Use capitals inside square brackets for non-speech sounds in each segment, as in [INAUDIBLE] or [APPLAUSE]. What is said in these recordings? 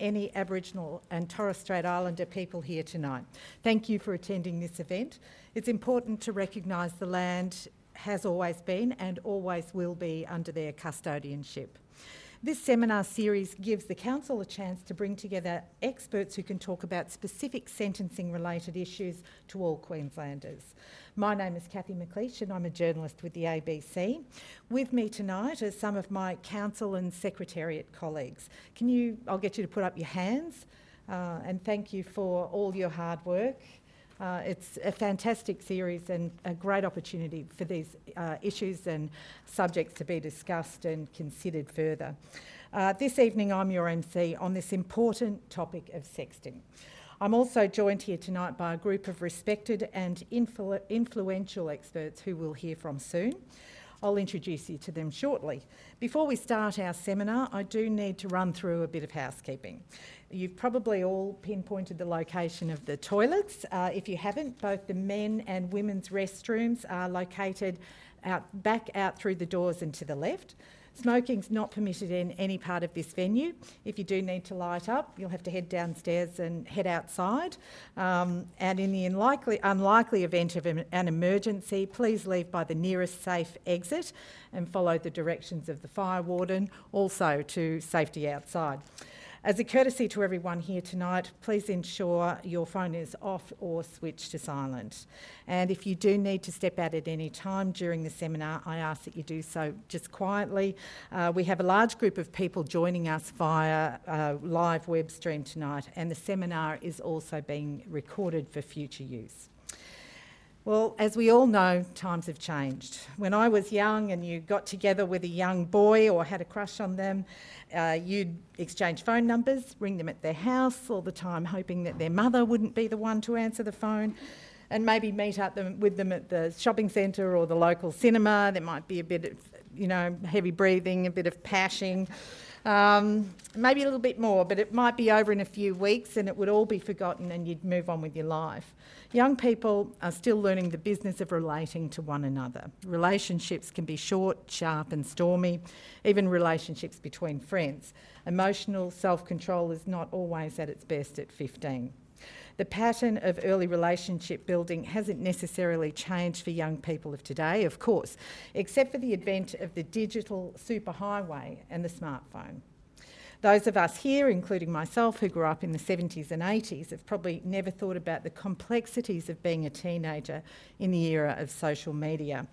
any Aboriginal and Torres Strait Islander people here tonight. Thank you for attending this event. It's important to recognise the land has always been and always will be under their custodianship. This seminar series gives the Council a chance to bring together experts who can talk about specific sentencing related issues to all Queenslanders. My name is Kathy McLeish and I'm a journalist with the ABC. With me tonight are some of my Council and Secretariat colleagues. Can you, I'll get you to put up your hands uh, and thank you for all your hard work. Uh, it's a fantastic series and a great opportunity for these uh, issues and subjects to be discussed and considered further. Uh, this evening, I'm your MC on this important topic of sexting. I'm also joined here tonight by a group of respected and influ- influential experts who we'll hear from soon. I'll introduce you to them shortly. Before we start our seminar, I do need to run through a bit of housekeeping. You've probably all pinpointed the location of the toilets. Uh, if you haven't, both the men and women's restrooms are located out back out through the doors and to the left. Smoking's not permitted in any part of this venue. If you do need to light up, you'll have to head downstairs and head outside. Um, and in the unlikely, unlikely event of an emergency, please leave by the nearest safe exit and follow the directions of the fire warden, also to safety outside. As a courtesy to everyone here tonight, please ensure your phone is off or switched to silent. And if you do need to step out at any time during the seminar, I ask that you do so just quietly. Uh, we have a large group of people joining us via uh, live web stream tonight, and the seminar is also being recorded for future use. Well, as we all know, times have changed. When I was young and you got together with a young boy or had a crush on them, uh, you'd exchange phone numbers, ring them at their house all the time, hoping that their mother wouldn't be the one to answer the phone, and maybe meet up them, with them at the shopping centre or the local cinema. There might be a bit of, you know, heavy breathing, a bit of pashing. Um, maybe a little bit more, but it might be over in a few weeks and it would all be forgotten and you'd move on with your life. Young people are still learning the business of relating to one another. Relationships can be short, sharp, and stormy, even relationships between friends. Emotional self control is not always at its best at 15. The pattern of early relationship building hasn't necessarily changed for young people of today, of course, except for the advent of the digital superhighway and the smartphone. Those of us here, including myself, who grew up in the 70s and 80s, have probably never thought about the complexities of being a teenager in the era of social media.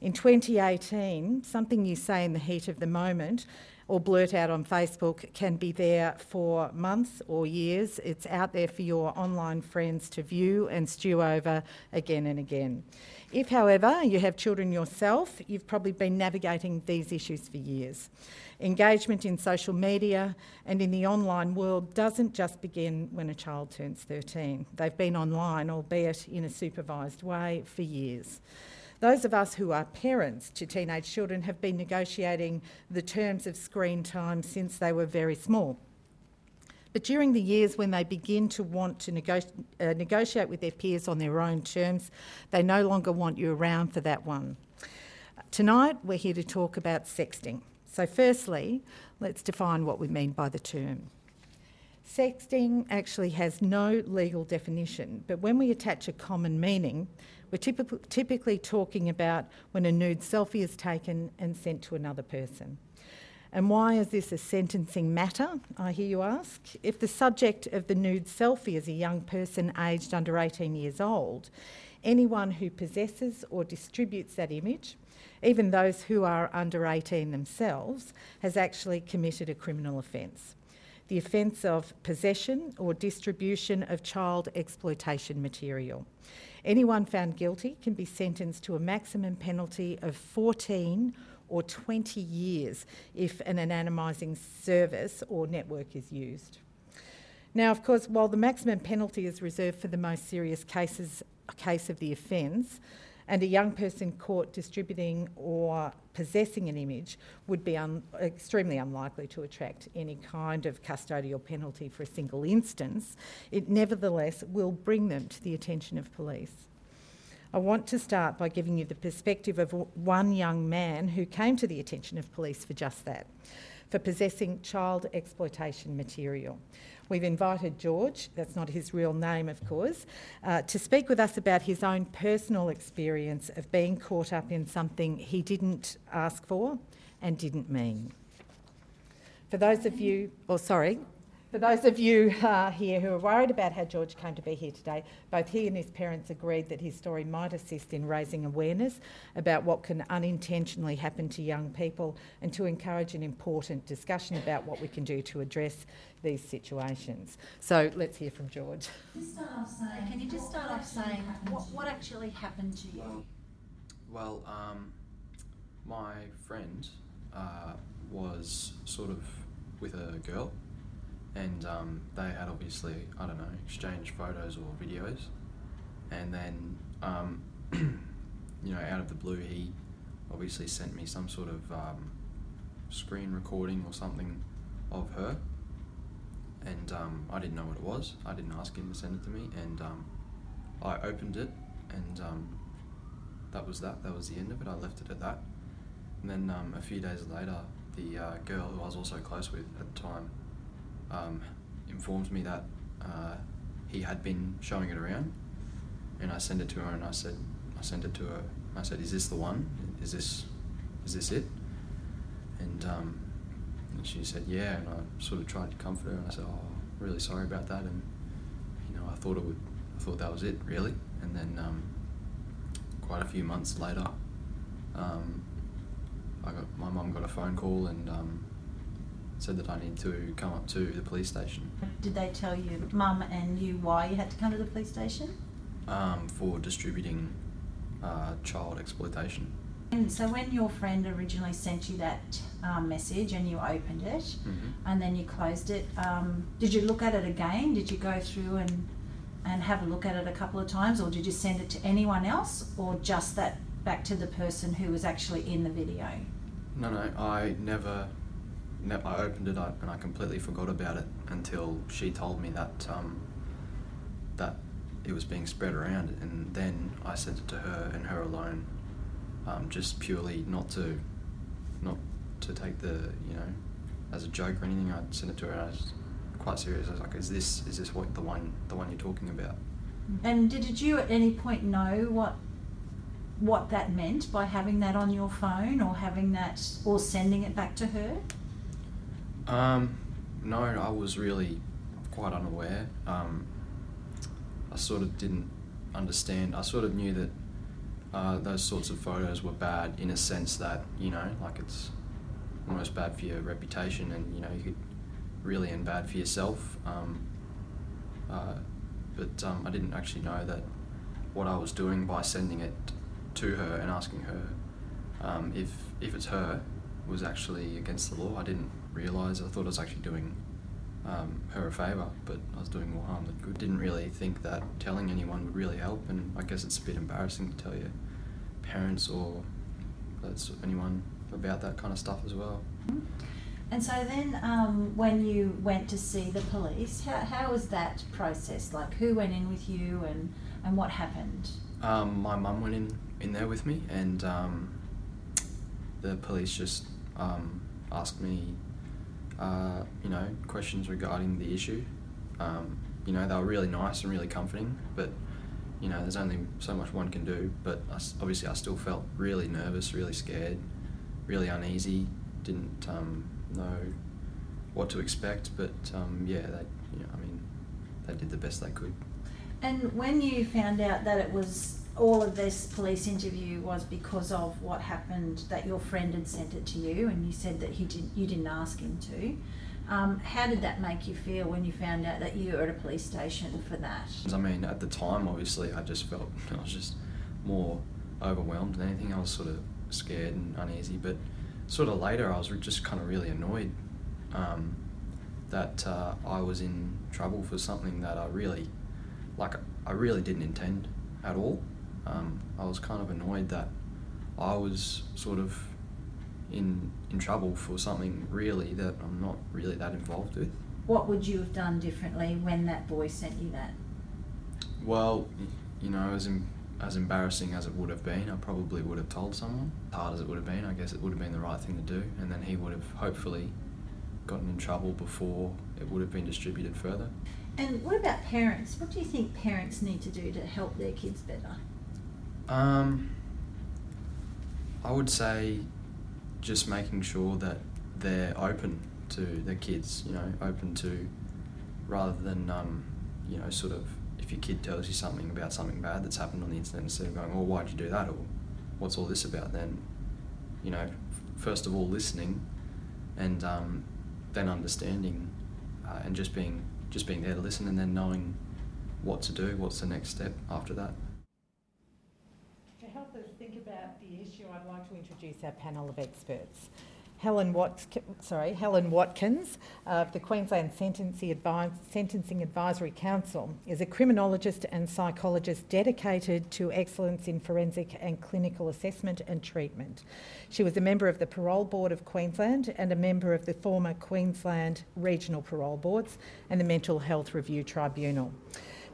In 2018, something you say in the heat of the moment or blurt out on Facebook can be there for months or years. It's out there for your online friends to view and stew over again and again. If, however, you have children yourself, you've probably been navigating these issues for years. Engagement in social media and in the online world doesn't just begin when a child turns 13. They've been online, albeit in a supervised way, for years. Those of us who are parents to teenage children have been negotiating the terms of screen time since they were very small. But during the years when they begin to want to nego- uh, negotiate with their peers on their own terms, they no longer want you around for that one. Tonight, we're here to talk about sexting. So, firstly, let's define what we mean by the term. Sexting actually has no legal definition, but when we attach a common meaning, we're typ- typically talking about when a nude selfie is taken and sent to another person. And why is this a sentencing matter, I hear you ask? If the subject of the nude selfie is a young person aged under 18 years old, anyone who possesses or distributes that image, even those who are under 18 themselves, has actually committed a criminal offence. The offence of possession or distribution of child exploitation material. Anyone found guilty can be sentenced to a maximum penalty of 14 or 20 years if an anonymising service or network is used. Now, of course, while the maximum penalty is reserved for the most serious cases, case of the offence, and a young person caught distributing or possessing an image would be un- extremely unlikely to attract any kind of custodial penalty for a single instance, it nevertheless will bring them to the attention of police. I want to start by giving you the perspective of one young man who came to the attention of police for just that. for possessing child exploitation material. We've invited George, that's not his real name, of course, uh, to speak with us about his own personal experience of being caught up in something he didn't ask for and didn't mean. For those of you, or oh, sorry, for those of you uh, here who are worried about how George came to be here today, both he and his parents agreed that his story might assist in raising awareness about what can unintentionally happen to young people and to encourage an important discussion about what we can do to address these situations. So let's hear from George. Saying, can you just start off saying what, what actually happened to you? Well, um, my friend uh, was sort of with a girl and um, they had obviously I don't know exchanged photos or videos, and then um, [CLEARS THROAT] you know out of the blue he obviously sent me some sort of um, screen recording or something of her, and um, I didn't know what it was. I didn't ask him to send it to me, and um, I opened it, and um, that was that. That was the end of it. I left it at that, and then a few days later, the uh, girl who I was also close with at the time um, informed me that uh, he had been showing it around, and I sent it to her, and I said, I sent it to her. I said, "Is this the one? Is this, is this it?" And, um, and she said, "Yeah." And I sort of tried to comfort her, and I said, "Oh, really sorry about that." And you know, I thought it would, I thought that was it, really. And then um, quite a few months later, um, I got my mum got a phone call, and um, said that I need to come up to the police station. Did they tell you, mum and you, why you had to come to the police station? Um, for distributing uh, child exploitation. And so when your friend originally sent you that um, message and you opened it mm-hmm. and then you closed it, um, did you look at it again? Did you go through and and have a look at it a couple of times, or did you send it to anyone else, or just that back to the person who was actually in the video? No, no, I never I opened it up and I completely forgot about it until she told me that um, that it was being spread around, and then I sent it to her and her alone, um, just purely not to not to take the you know as a joke or anything. I sent it to her. and I was quite serious. I was like, "Is this is this what the one the one you're talking about?" And did you at any point know what what that meant by having that on your phone or having that or sending it back to her? Um, no, I was really quite unaware. Um, I sort of didn't understand. I sort of knew that uh, those sorts of photos were bad in a sense that you know, like it's almost bad for your reputation, and you know, you could really and bad for yourself. Um, uh, but um, I didn't actually know that what I was doing by sending it to her and asking her um, if if it's her was actually against the law. I didn't realise. I thought I was actually doing um, her a favour, but I was doing more harm than good. Didn't really think that telling anyone would really help, and I guess it's a bit embarrassing to tell your parents or that's anyone about that kind of stuff as well. And so then, um, when you went to see the police, how, how was that process? Like, who went in with you, and and what happened? Um, my mum went in in there with me, and um, the police just um, asked me uh, you know, questions regarding the issue. Um, you know, they were really nice and really comforting, but you know, there's only so much one can do. But I, obviously, I still felt really nervous, really scared, really uneasy. Didn't um, know what to expect, but um, yeah, they, you know, I mean, they did the best they could. And when you found out that it was all of this police interview was because of what happened that your friend had sent it to you and you said that he did you didn't ask him to. Um, how did that make you feel when you found out that you were at a police station for that? I mean at the time obviously I just felt [LAUGHS] I was just more overwhelmed than anything. I was sort of scared and uneasy but sort of later I was just kind of really annoyed um, that uh, I was in trouble for something that I really like I really didn't intend at all um, I was kind of annoyed that I was sort of in in trouble for something really that I'm not really that involved with. What would you have done differently when that boy sent you that? Well, you know, as em- as embarrassing as it would have been, I probably would have told someone. Hard as it would have been, I guess it would have been the right thing to do, and then he would have hopefully gotten in trouble before it would have been distributed further. And what about parents? What do you think parents need to do to help their kids better? Um, I would say just making sure that they're open to their kids, you know, open to rather than, um, you know, sort of if your kid tells you something about something bad that's happened on the internet, instead of going, "Oh, why'd you do that?" or "What's all this about?" Then, you know, first of all, listening, and um, then understanding, uh, and just being just being there to listen, and then knowing what to do. What's the next step after that? To help us think about the issue, I'd like to introduce our panel of experts. Helen, Watk- sorry, Helen Watkins of the Queensland Sentencing, Advi- Sentencing Advisory Council is a criminologist and psychologist dedicated to excellence in forensic and clinical assessment and treatment. She was a member of the Parole Board of Queensland and a member of the former Queensland Regional Parole Boards and the Mental Health Review Tribunal.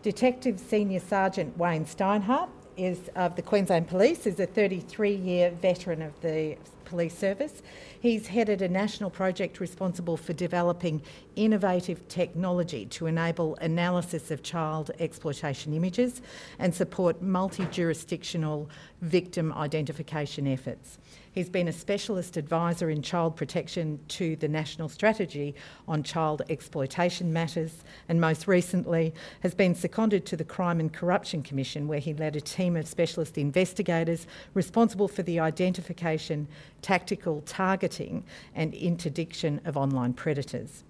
Detective Senior Sergeant Wayne Steinhardt is of the Queensland Police, is a 33-year veteran of the police service. He's headed a national project responsible for developing innovative technology to enable analysis of child exploitation images and support multi-jurisdictional victim identification efforts. He's been a specialist advisor in child protection to the National Strategy on Child Exploitation Matters, and most recently has been seconded to the Crime and Corruption Commission, where he led a team of specialist investigators responsible for the identification, tactical targeting, and interdiction of online predators.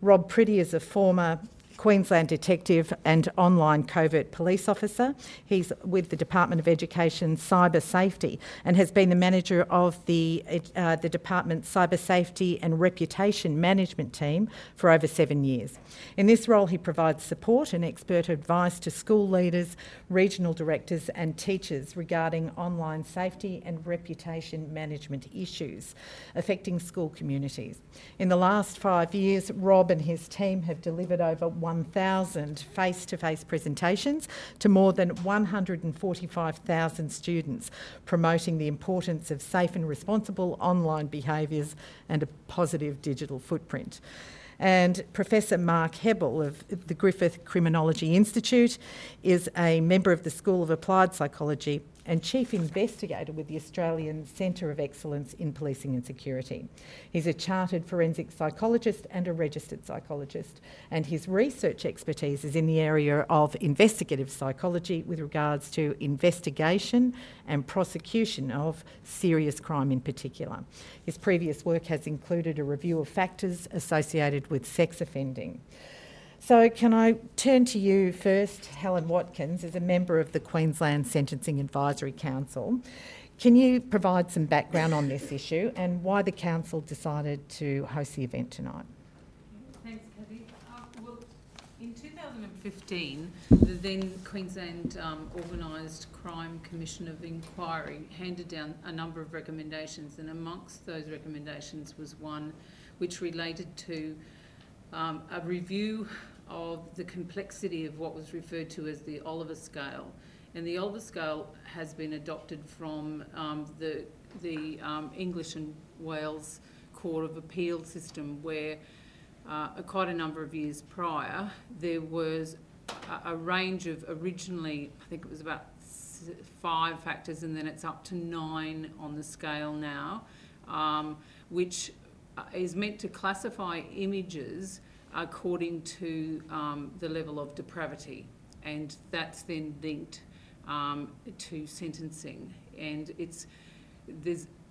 Rob Priddey is a former Queensland detective and online covert police officer. He's with the Department of Education Cyber Safety and has been the manager of the, uh, the Department's Cyber Safety and Reputation Management team for over seven years. In this role, he provides support and expert advice to school leaders, regional directors, and teachers regarding online safety and reputation management issues affecting school communities. In the last five years, Rob and his team have delivered over 1,000 face to face presentations to more than 145,000 students, promoting the importance of safe and responsible online behaviours and a positive digital footprint. And Professor Mark Kebbell of the Griffith Criminology Institute is a member of the School of Applied Psychology and Chief Investigator with the Australian Centre of Excellence in Policing and Security. He's a chartered forensic psychologist and a registered psychologist, and his research expertise is in the area of investigative psychology with regards to investigation and prosecution of serious crime in particular. His previous work has included a review of factors associated with sex offending. So, can I turn to you first, Helen Watkins, as a member of the Queensland Sentencing Advisory Council? Can you provide some background on this issue and why the council decided to host the event tonight? Thanks, Kathy. Uh, well, in 2015, the then Queensland um, Organised Crime Commission of Inquiry handed down a number of recommendations, and amongst those recommendations was one which related to um, a review of the complexity of what was referred to as the Oliver scale. And the Oliver scale has been adopted from um, the, the um, English and Wales Court of Appeal system, where uh, quite a number of years prior, there was a, a range of originally, I think it was about five factors, and then it's up to nine on the scale now, um, which uh, is meant to classify images according to um, the level of depravity, and that's then linked um, to sentencing. And it's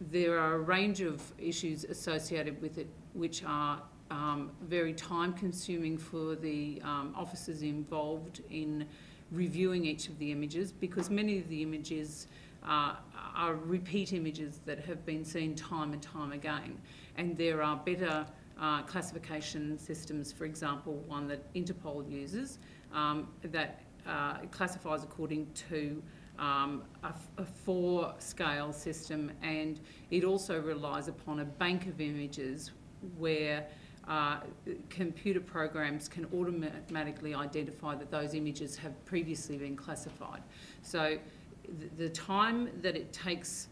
there are a range of issues associated with it, which are um, very time consuming for the um, officers involved in reviewing each of the images because many of the images uh, are repeat images that have been seen time and time again. And there are better uh, classification systems, for example, one that Interpol uses um, that uh, classifies according to um, a, four scale system and it also relies upon a bank of images where uh, computer programs can automatically identify that those images have previously been classified. So th the time that it takes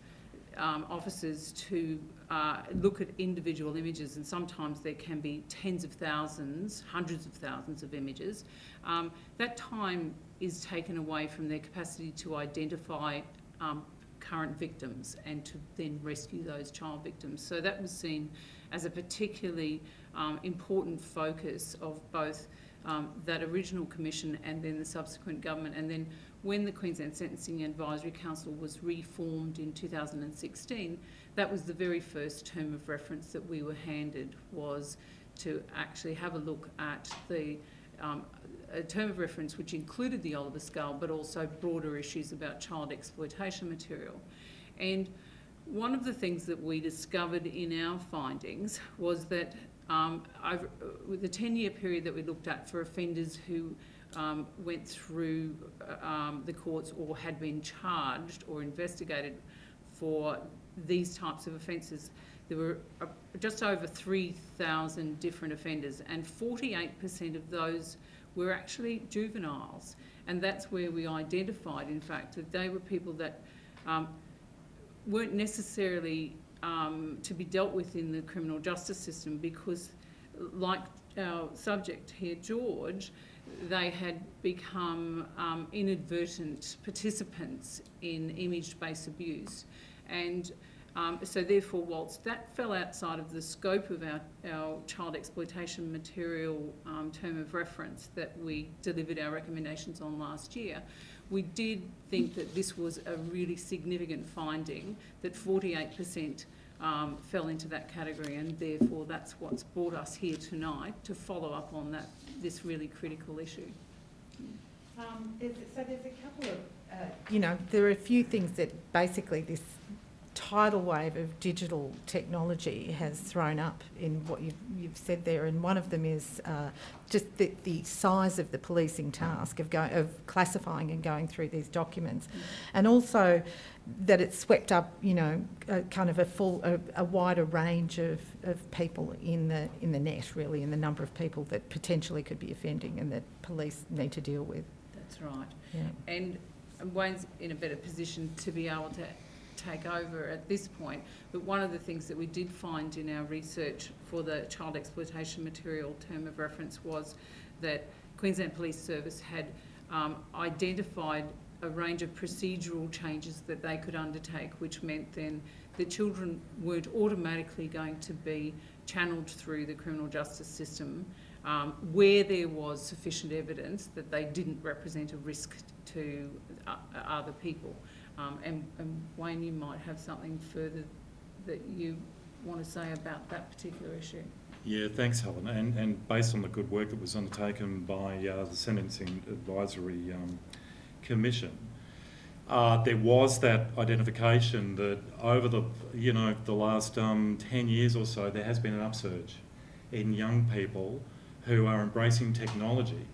um, officers to uh, look at individual images, and sometimes there can be tens of thousands, hundreds of thousands of images, um, that time is taken away from their capacity to identify um, current victims and to then rescue those child victims. So that was seen as a particularly um, important focus of both um, that original commission and then the subsequent government. And then when the Queensland Sentencing Advisory Council was reformed in 2016, that was the very first term of reference that we were handed was to actually have a look at the um, a term of reference which included the Oliver scale but also broader issues about child exploitation material. And one of the things that we discovered in our findings was that um, the 10 year period that we looked at for offenders who um, went through uh, um, the courts or had been charged or investigated for these types of offences, there were uh, just over 3,000 different offenders, and 48% of those were actually juveniles. And that's where we identified, in fact, that they were people that um, weren't necessarily um, to be dealt with in the criminal justice system because, like our subject here, George, they had become um, inadvertent participants in image-based abuse. And um, so therefore, whilst that fell outside of the scope of our, our child exploitation material um, term of reference that we delivered our recommendations on last year, we did think that this was a really significant finding that 48% um, fell into that category and therefore that's what's brought us here tonight to follow up on that this really critical issue. Um, so there's a couple of, uh, you know, there are a few things that basically this tidal wave of digital technology has thrown up in what you've, you've said there, and one of them is uh, just the, the, size of the policing task of, go, of classifying and going through these documents, mm. and also that it's swept up, you know, a, kind of a full, a, a, wider range of, of people in the in the net, really, in the number of people that potentially could be offending and that police need to deal with. That's right. Yeah. And Wayne's in a better position to be able to take over at this point. But one of the things that we did find in our research for the child exploitation material term of reference was that Queensland Police Service had um, identified a range of procedural changes that they could undertake, which meant then the children weren't automatically going to be channeled through the criminal justice system um, where there was sufficient evidence that they didn't represent a risk to uh, other people. Um, and, and Wayne, you might have something further that you want to say about that particular issue. Yeah, thanks, Helen. And, and based on the good work that was undertaken by uh, the Sentencing Advisory um, Commission, uh, there was that identification that over the you know the last um, 10 years or so, there has been an upsurge in young people who are embracing technology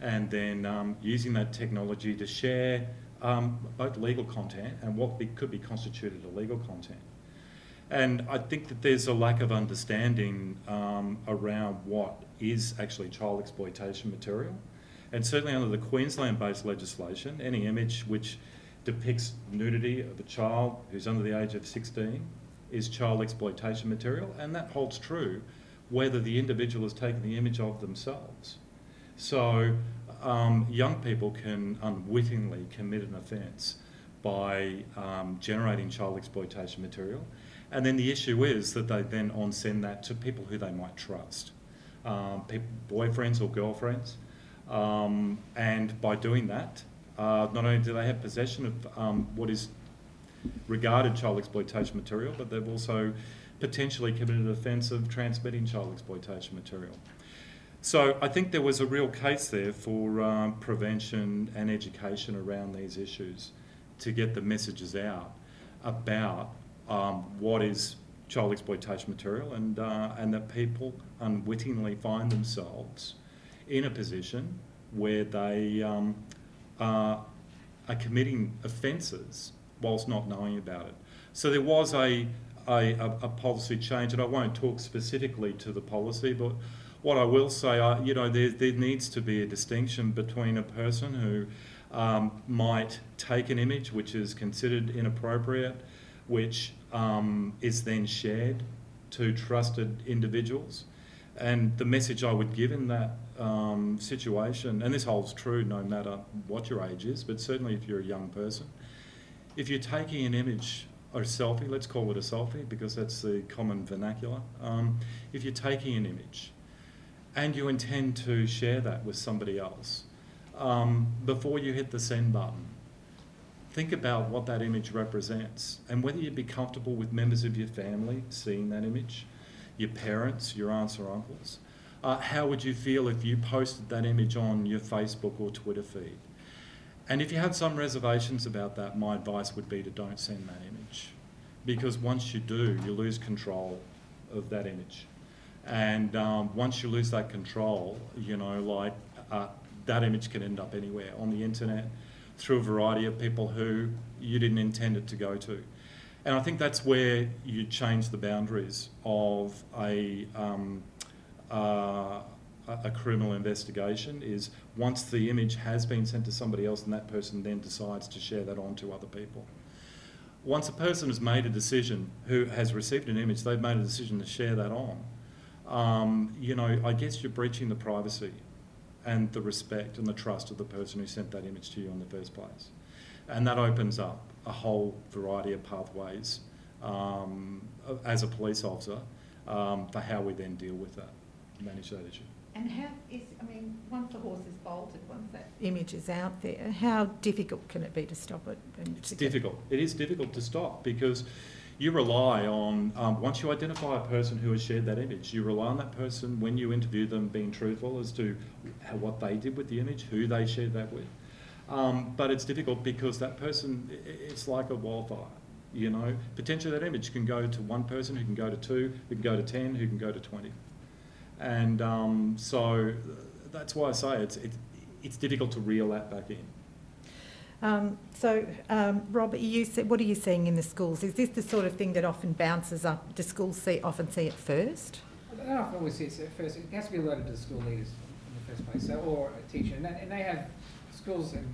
and then um, using that technology to share um, both legal content and what be, could be constituted illegal content. And I think that there's a lack of understanding um, around what is actually child exploitation material. And certainly under the Queensland based legislation, any image which depicts nudity of a child who's under the age of 16 is child exploitation material, and that holds true whether the individual has taken the image of themselves. So um, young people can unwittingly commit an offence by um, generating child exploitation material. And then the issue is that they then on send that to people who they might trust, um, people, boyfriends or girlfriends. Um, and by doing that, uh, not only do they have possession of um, what is regarded child exploitation material, but they've also potentially committed an offence of transmitting child exploitation material. So I think there was a real case there for um, prevention and education around these issues to get the messages out about um, what is child exploitation material and, uh, and that people unwittingly find themselves in a position where they um, are, are committing offences whilst not knowing about it. So there was a, a, a policy change, and I won't talk specifically to the policy, but what I will say, uh, you know, there, there needs to be a distinction between a person who um, might take an image which is considered inappropriate, which um, is then shared to trusted individuals. And the message I would give in that um, situation, and this holds true no matter what your age is, but certainly if you're a young person, if you're taking an image or a selfie, let's call it a selfie because that's the common vernacular. Um, if you're taking an image and you intend to share that with somebody else, um, before you hit the send button, think about what that image represents and whether you'd be comfortable with members of your family seeing that image, your parents, your aunts or uncles. Uh, how would you feel if you posted that image on your Facebook or Twitter feed? And if you had some reservations about that, my advice would be to don't send that image. Because once you do, you lose control of that image. And um, once you lose that control, you know, like uh, that image can end up anywhere on the internet through a variety of people who you didn't intend it to go to. And I think that's where you change the boundaries of a, um, uh, a criminal investigation is once the image has been sent to somebody else and that person then decides to share that on to other people. Once a person has made a decision who has received an image, they've made a decision to share that on. Um, you know, I guess you're breaching the privacy and the respect and the trust of the person who sent that image to you in the first place. And that opens up a whole variety of pathways um, as a police officer um, for how we then deal with that, manage that issue. And how is, I mean, once the horse is bolted, once that image is out there, how difficult can it be to stop it? And It's difficult. It is difficult to stop because you rely on, um, once you identify a person who has shared that image, you rely on that person when you interview them being truthful as to how, what they did with the image, who they shared that with. Um, but it's difficult because that person, it's like a wildfire. You know, potentially that image can go to one person, who can go to two, who can go to 10, who can go to 20. And um, so that's why I say it's, it's, it's difficult to reel that back in. Um, so, um, Rob, you what are you seeing in the schools? Is this the sort of thing that often bounces up? Do schools see, often see it first? I don't always see it first. It has to be alerted to the school leaders in the first place, so, or a teacher. And, that, and they have, schools and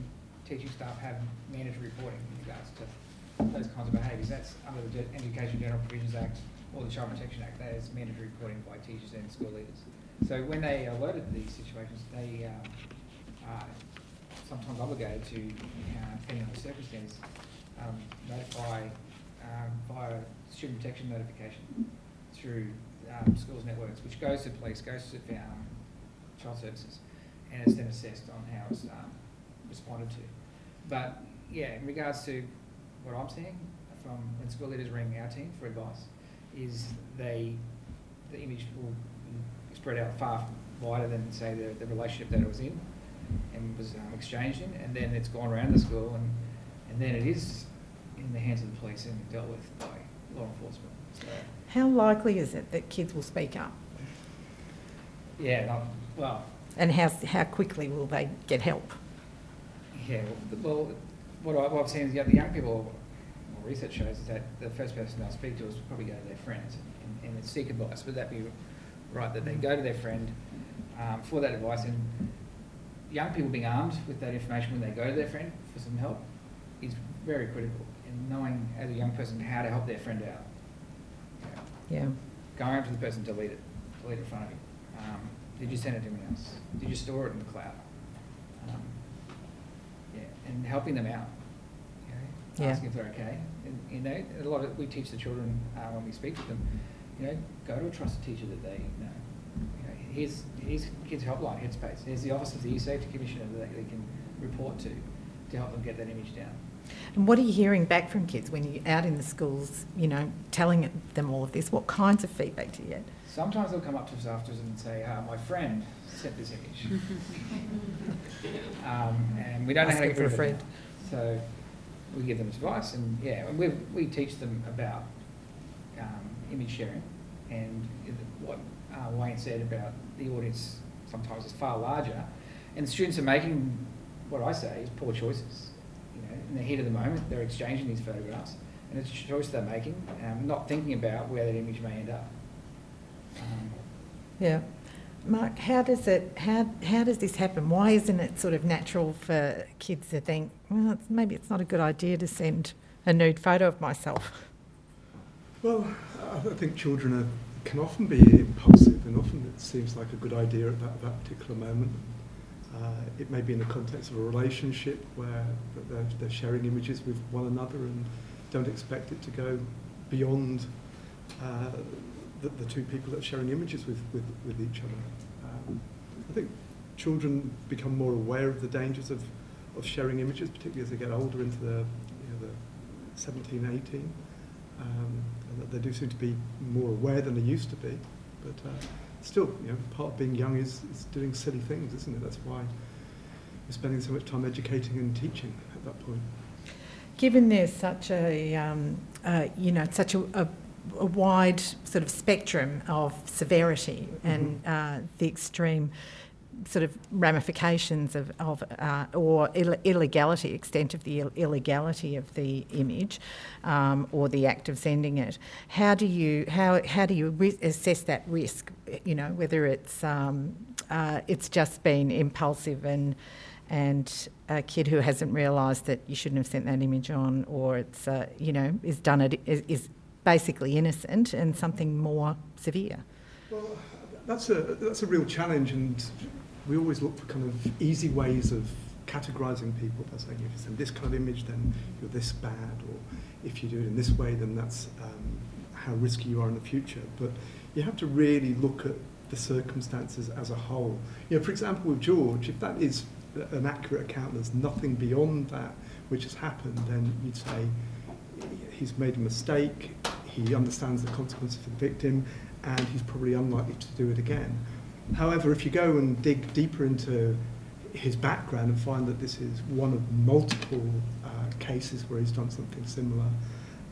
teaching staff have mandatory reporting in regards to those kinds of behaviours. That's under the Education General Provisions Act or the Child Protection Act. That is mandatory reporting by teachers and school leaders. So when they alerted to these situations, they um, are sometimes obligated to, uh, depending on the circumstance, um, notify um, via student protection notification through um, schools networks, which goes to police, goes to um, child services, and it's then assessed on how it's um, responded to. But yeah, in regards to what I'm seeing from when school leaders ring our team for advice, is they the image will spread out far wider than say the, the relationship that it was in and was um, exchanged in, and then it's gone around the school, and and then it is in the hands of the police and dealt with by law enforcement. So, How likely is it that kids will speak up? yeah, not, well, And how, how quickly will they get help? Yeah, well, what, I, what I've seen is yeah, the young people, well, research shows is that the first person they'll speak to is probably go to their friends and, and seek advice. Would that be right that they go to their friend um, for that advice? And young people being armed with that information when they go to their friend for some help is very critical. And knowing as a young person how to help their friend out. Yeah. going up to the person, delete it, delete it in front of you. Um, did you send it to anyone else? Did you store it in the cloud? Um, yeah, and helping them out. You know, Yeah. asking if they're okay. And, you know, a lot of it we teach the children uh, when we speak to them. You know, go to a trusted teacher that they know. You know, here's here's kids helpline, Headspace. Here's the Office of the Youth Safety Commissioner that they, they can report to to help them get that image down. And what are you hearing back from kids when you're out in the schools, you know, telling them all of this? What kinds of feedback do you get? Sometimes they'll come up to us afterwards and say, uh, "My friend sent this image," [LAUGHS] um, and we don't know how to Asking get for a rid of it. friend. So we give them advice, and yeah, and we we teach them about um, image sharing, and what uh, Wayne said about the audience sometimes is far larger, and students are making what I say is poor choices. You know, in the heat of the moment, they're exchanging these photographs, and it's a choice they're making, um, not thinking about where that image may end up. Um, Yeah. Mark, how does it, how, how does this happen? Why isn't it sort of natural for kids to think, well, it's, maybe it's not a good idea to send a nude photo of myself? Well, I I think children are, can often be impulsive, and often it seems like a good idea at that, that particular moment. Uh, it may be in the context of a relationship where they're, they're sharing images with one another and don't expect it to go beyond uh, the, the two people that are sharing images with, with, with each other. Um, I think children become more aware of the dangers of, of sharing images, particularly as they get older into the, you know, the 17, 18. Um, and that they do seem to be more aware than they used to be. But uh, still, you know, part of being young is, is doing silly things, isn't it? That's why we're spending so much time educating and teaching at that point. Given there's such a, um, uh, you know, such a, a, a wide sort of spectrum of severity and uh, the extreme sort of ramifications of, of uh, or Ill- illegality, extent of the Ill- illegality of the image, um, or the act of sending it. How do you how how do you ri- assess that risk? You know whether it's um, uh, it's just been impulsive and and a kid who hasn't realised that you shouldn't have sent that image on, or it's uh, you know is done it is, is basically innocent and something more severe. Well, that's a that's a real challenge, and we always look for kind of easy ways of categorising people by saying if you send this kind of image, then you're this bad, or if you do it in this way, then that's um, how risky you are in the future. But you have to really look at the circumstances as a whole. You know, for example, with George, if that is an accurate account, there's nothing beyond that which has happened, then you'd say he's made a mistake, he understands the consequences for the victim, and he's probably unlikely to do it again. However, if you go and dig deeper into his background and find that this is one of multiple uh, cases where he's done something similar,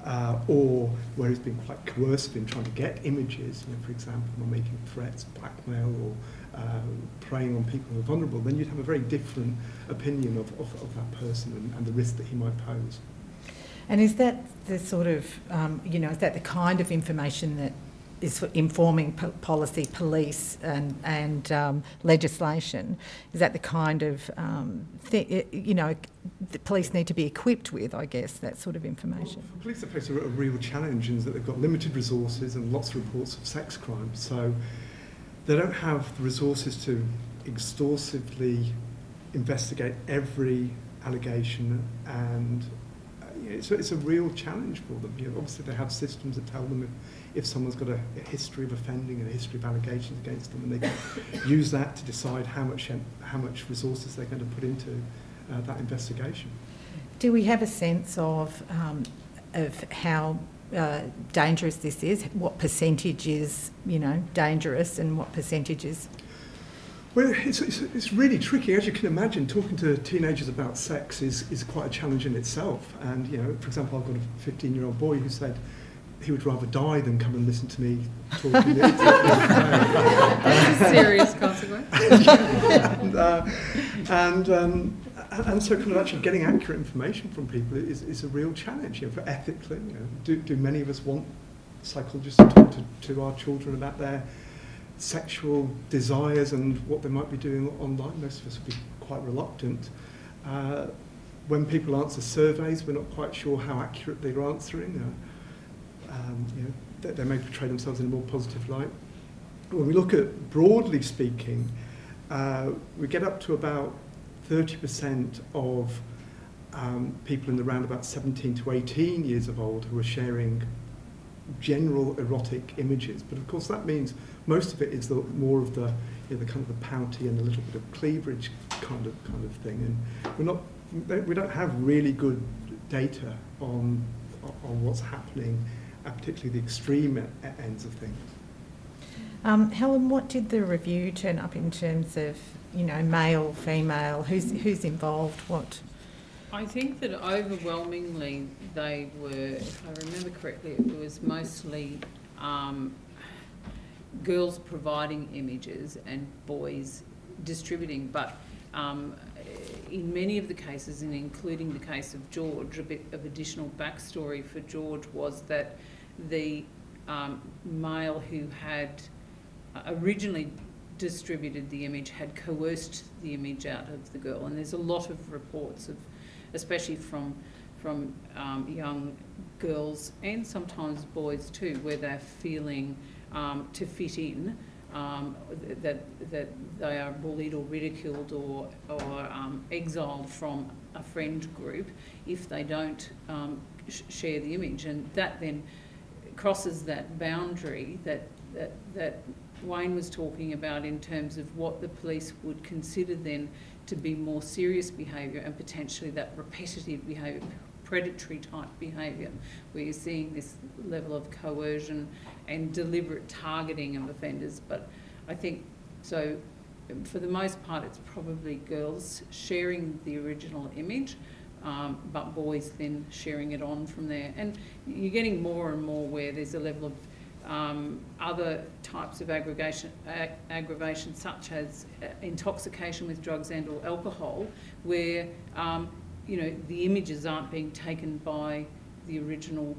uh, or where he's been quite coercive in trying to get images, you know, for example, by making threats, blackmail, or uh, preying on people who are vulnerable, then you'd have a very different opinion of, of, of that person and, and the risk that he might pose. And is that the sort of, um, you know, is that the kind of information that is for informing po- policy, police, and and um, legislation? Is that the kind of, um, thi- you know, the police need to be equipped with? I guess that sort of information. Well, police are facing a, real challenge in that they've got limited resources and lots of reports of sex crimes. So they don't have the resources to exhaustively investigate every allegation and uh, it's, a, it's a real challenge for them. You know, obviously they have systems that tell them if, if someone's got a, a history of offending and a history of allegations against them and they can [LAUGHS] use that to decide how much, how much resources they're going to put into uh, that investigation. Do we have a sense of um, of how uh, dangerous this is? What percentage is, you know, dangerous, and what percentage is? Well, it's, it's, it's really tricky. As you can imagine, talking to teenagers about sex is, is quite a challenge in itself. And, you know, for example, I've got a 15 year old boy who said he would rather die than come and listen to me talking. [LAUGHS] That's a serious consequence. and, uh, and, um, and and so kind of actually getting accurate information from people is, is a real challenge, you know, for ethically. You know, do, do many of us want psychologists to talk to, to our children about their sexual desires and what they might be doing online? Most of us would be quite reluctant. Uh, when people answer surveys, we're not quite sure how accurate they're answering. Uh, um, you know, they, they may portray themselves in a more positive light. When we look at broadly speaking, uh, we get up to about 30% of um, people in the round about 17 to 18 years of old who are sharing general erotic images. But of course, that means most of it is the, more of the, you know, the kind of the pouty and a little bit of cleavage kind of kind of thing. And we're not, we don't have really good data on on what's happening, particularly the extreme ends of things. Um, Helen, what did the review turn up in terms of, you know, male, female, who's who's involved, what? I think that overwhelmingly they were, if I remember correctly, it was mostly um, girls providing images and boys distributing. But um, in many of the cases, and including the case of George, a bit of additional backstory for George was that the um, male who had uh, originally distributed the image had coerced the image out of the girl. And there's a lot of reports of, especially from from um, young girls and sometimes boys too, where they're feeling um, to fit in, um, that, that they are bullied or ridiculed or, or um, exiled from a friend group if they don't um, sh- share the image. And that then crosses that boundary that, that, that Wayne was talking about in terms of what the police would consider then to be more serious behaviour and potentially that repetitive behaviour, predatory type behaviour, where you're seeing this level of coercion and deliberate targeting of offenders. But I think so. For the most part, it's probably girls sharing the original image, um, but boys then sharing it on from there. And you're getting more and more where there's a level of um, other types of aggregation, ag- aggravation, such as uh, intoxication with drugs and or alcohol, where um, you know the images aren't being taken by the original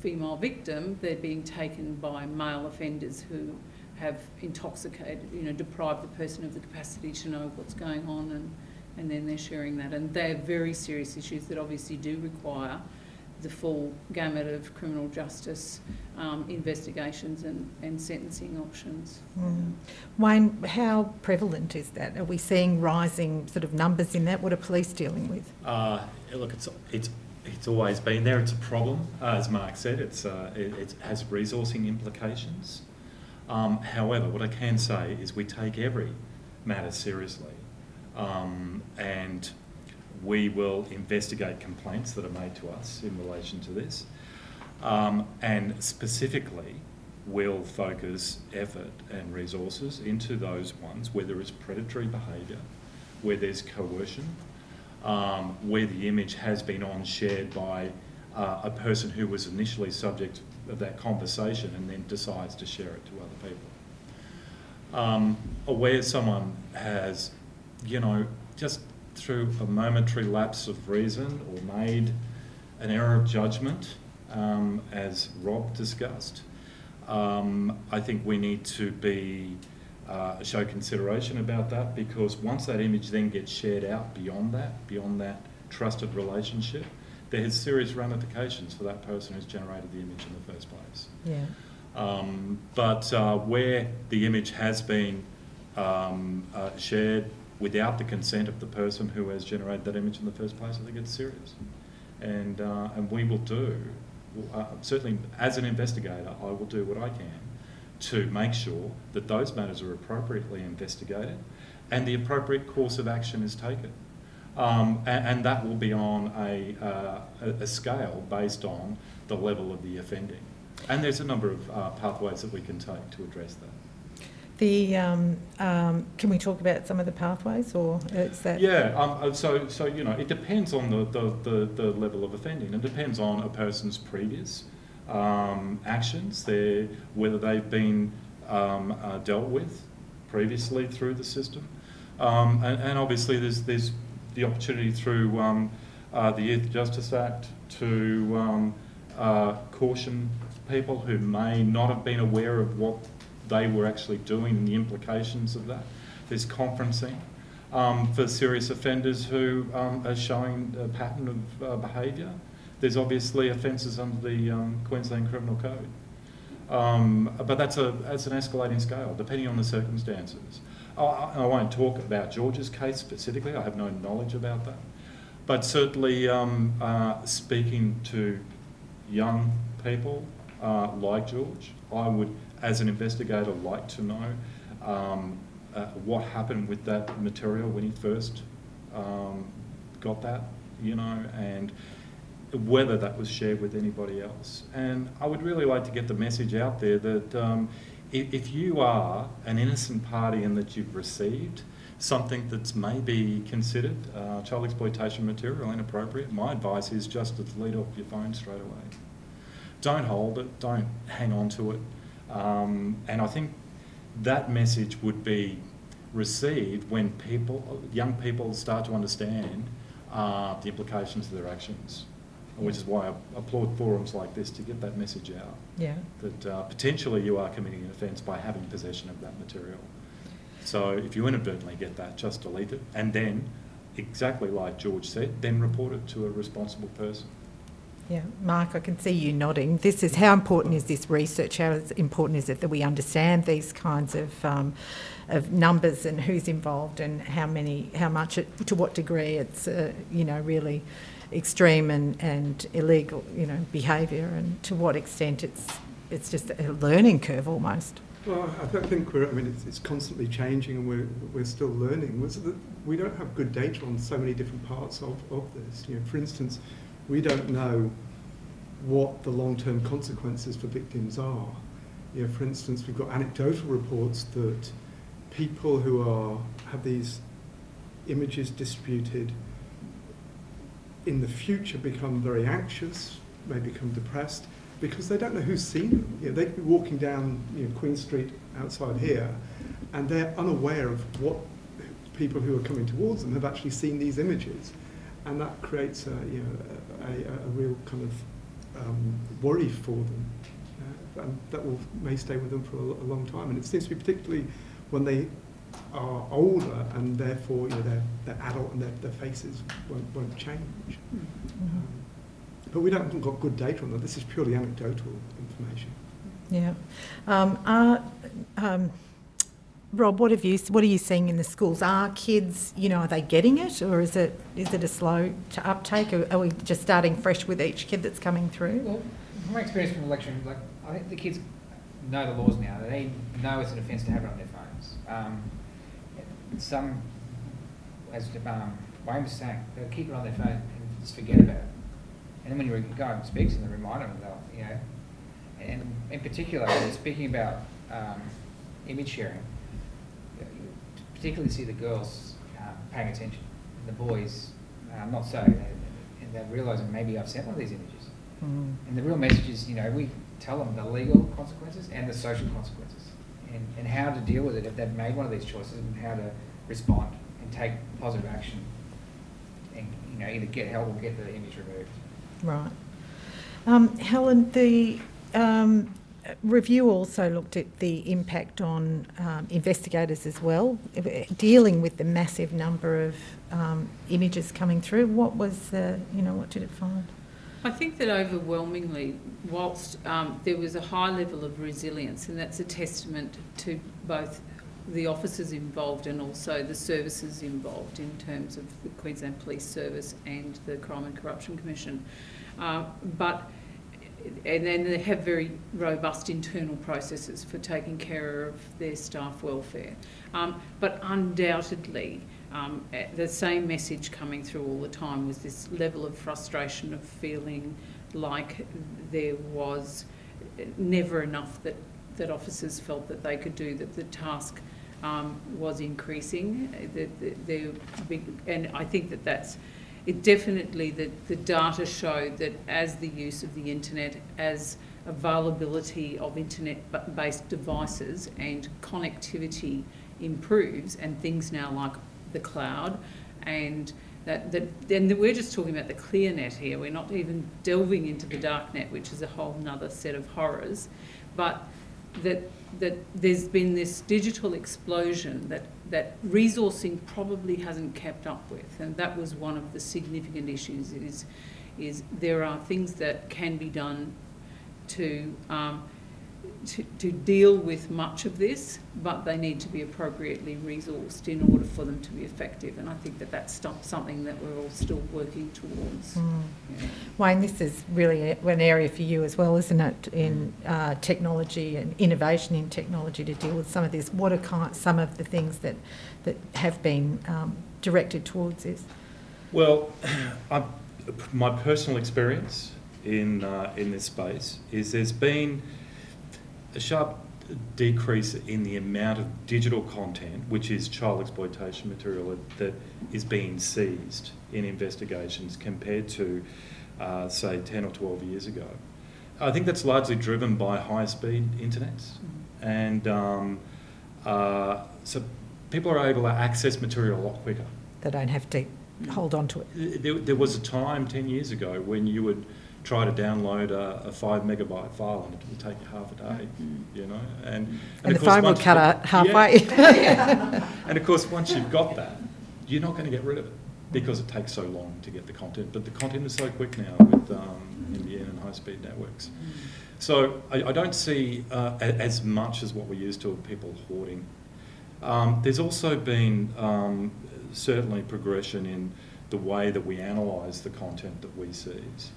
female victim; they're being taken by male offenders who have intoxicated, you know, deprived the person of the capacity to know what's going on, and and then they're sharing that. And they're very serious issues that obviously do require the full gamut of criminal justice um, investigations and, and sentencing options. Mm. Wayne, how prevalent is that? Are we seeing rising sort of numbers in that? What are police dealing with? Uh, look, it's it's it's always been there. It's a problem, uh, as Mark said. It's uh, it, it has resourcing implications. Um, however, what I can say is we take every matter seriously, um, and we will investigate complaints that are made to us in relation to this, um, and specifically. We'll focus effort and resources into those ones where there is predatory behaviour, where there's coercion, um, where the image has been on shared by uh, a person who was initially subject of that conversation and then decides to share it to other people. Um, where someone has, you know, just through a momentary lapse of reason or made an error of judgment, um, as Rob discussed. Um, I think we need to be uh, show consideration about that because once that image then gets shared out beyond that, beyond that trusted relationship, there is serious ramifications for that person who's generated the image in the first place. Yeah. Um, but uh, where the image has been um, uh, shared without the consent of the person who has generated that image in the first place, I think it's serious. And, uh, and we will do, uh, certainly as an investigator, I will do what I can to make sure that those matters are appropriately investigated and the appropriate course of action is taken. Um, and, and, that will be on a, uh, a, scale based on the level of the offending. And there's a number of uh, pathways that we can take to address that. The um, um, can we talk about some of the pathways, or is that? Yeah. Um, so so you know it depends on the, the, the, the level of offending. It depends on a person's previous um, actions, there, whether they've been um, uh, dealt with previously through the system. Um, and, and, obviously, there's, there's the opportunity through um, uh, the Youth Justice Act to um, uh, caution people who may not have been aware of what they were actually doing and the implications of that. There's conferencing. Um, for serious offenders who are showing a pattern of uh, behaviour there's obviously offences under the um, Queensland Criminal Code. Um, but that's, a, that's an escalating scale, depending on the circumstances. I, I, won't talk about George's case specifically, I have no knowledge about that. But certainly, um, uh, speaking to young people uh, like George, I would, as an investigator, like to know um, uh, what happened with that material when he first um, got that, you know, and whether that was shared with anybody else. And I would really like to get the message out there that um, if, if, you are an innocent party and that you've received something that's maybe considered uh, child exploitation material inappropriate, my advice is just to delete off your phone straight away. Don't hold it, don't hang on to it. Um, and I think that message would be received when people, young people start to understand uh, the implications of their actions which is why I applaud forums like this to get that message out. Yeah. That uh, potentially you are committing an offence by having possession of that material. So if you inadvertently get that, just delete it. And then exactly like George said, then report it to a responsible person. Yeah, Mark, I can see you nodding. This is how important is this research? How important is it that we understand these kinds of um, of numbers and who's involved and how many, how much, it, to what degree it's uh, you know really extreme and, and illegal you know behaviour and to what extent it's it's just a learning curve almost. Well, I think we're, I mean, it's, it's constantly changing and we're, we're still learning. We don't have good data on so many different parts of, of this. You know, for instance, we don't know what the long-term consequences for victims are. You know, for instance, we've got anecdotal reports that people who are, have these images distributed in the future become very anxious, may become depressed, because they don't know who's seen them. You know, they could be walking down you know, Queen Street outside here, and they're unaware of what people who are coming towards them have actually seen these images, and that creates a, you know, a, a, real kind of um, worry for them, uh, and that will may stay with them for a, a long time. And it seems to be particularly when they are older, and therefore you know they're, they're adult, and their, their faces won't, won't change. Um, but we don't, haven't got good data on that. This is purely anecdotal information. Yeah. Um, are, um, Rob, what have you? What are you seeing in the schools? Are kids, you know, are they getting it, or is it is it a slow to uptake? Or are we just starting fresh with each kid that's coming through? Well, from my experience from the election, like I think the kids know the laws now. They know it's an offence to have it on their phones. Um, some, as um, Wayne was saying, they'll keep it on their phone and just forget about it. And then when you go and speak to them, remind them, they'll, you know, and in particular, speaking about um, image sharing, you particularly see the girls um, paying attention, and the boys um, not so, and they're realising maybe I've sent one of these images. Mm. And the real message is, you know, we tell them the legal consequences and the social consequences, and, and how to deal with it if they've made one of these choices, and how to respond and take positive action, and you know, either get help or get the image removed. Right. Um, Helen, the um, review also looked at the impact on um, investigators as well, dealing with the massive number of um, images coming through. What was the, you know, what did it find? I think that overwhelmingly, whilst um, there was a high level of resilience, and that's a testament to both the officers involved and also the services involved in terms of the Queensland Police Service and the Crime and Corruption Commission. Uh, but and then they have very robust internal processes for taking care of their staff welfare. Um, but undoubtedly, um, eh, the same message coming through all the time was this level of frustration of feeling like there was never enough that, that officers felt that they could do, that the task um, was increasing. eh, That, that and I think that that's it definitely the, the data showed that as the use of the internet, as availability of internet-based devices and connectivity improves, and things now like the cloud, and that, that then we're just talking about the clear net here. We're not even delving into the dark net, which is a whole nother set of horrors, but that that there's been this digital explosion that that resourcing probably hasn't kept up with, and that was one of the significant issues. Is is there are things that can be done to um, to, to deal with much of this, but they need to be appropriately resourced in order for them to be effective. And I think that that's something that we're all still working towards. Mm. Yeah. Wayne, this is really an area for you as well, isn't it, in uh, technology and innovation in technology to deal with some of this. What are some of the things that, that have been um, directed towards this? Well, [CLEARS THROAT] I, my personal experience in uh, in this space is there's been a sharp decrease in the amount of digital content, which is child exploitation material, that is being seized in investigations compared to, uh, say, 10 or 12 years ago. I think that's largely driven by high speed internets. And um, uh, so people are able to access material a lot quicker. They don't have to hold on to it. There, there was a time 10 years ago when you would try to download a, a five megabyte file and it would take you half a day, you know. And. And, of the course phone will once cut you- out halfway. Yeah. [LAUGHS] [LAUGHS] and of course, once you've got that, you're not going to get rid of it. because it takes so long to get the content. But the content is so quick now with um, NBN and high-speed networks. So I, I don't see uh, as much as what we're used to of people hoarding. Um, there's also been um, certainly progression in the way that we analyse the content that we seize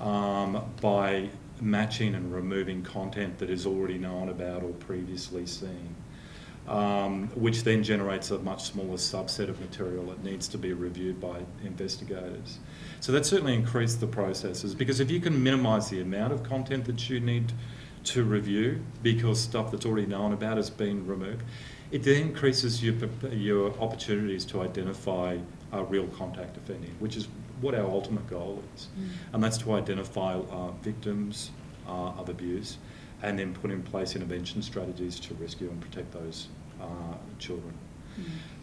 um, by matching and removing content that is already known about or previously seen, um, which then generates a much smaller subset of material that needs to be reviewed by investigators. So that certainly increased the processes because if you can minimise the amount of content that you need to review because stuff that's already known about has been removed, it then increases your, your opportunities to identify uh, real contact offending, which is what our ultimate goal is. And that's to identify uh, victims uh, of abuse and then put in place intervention strategies to rescue and protect those uh, children.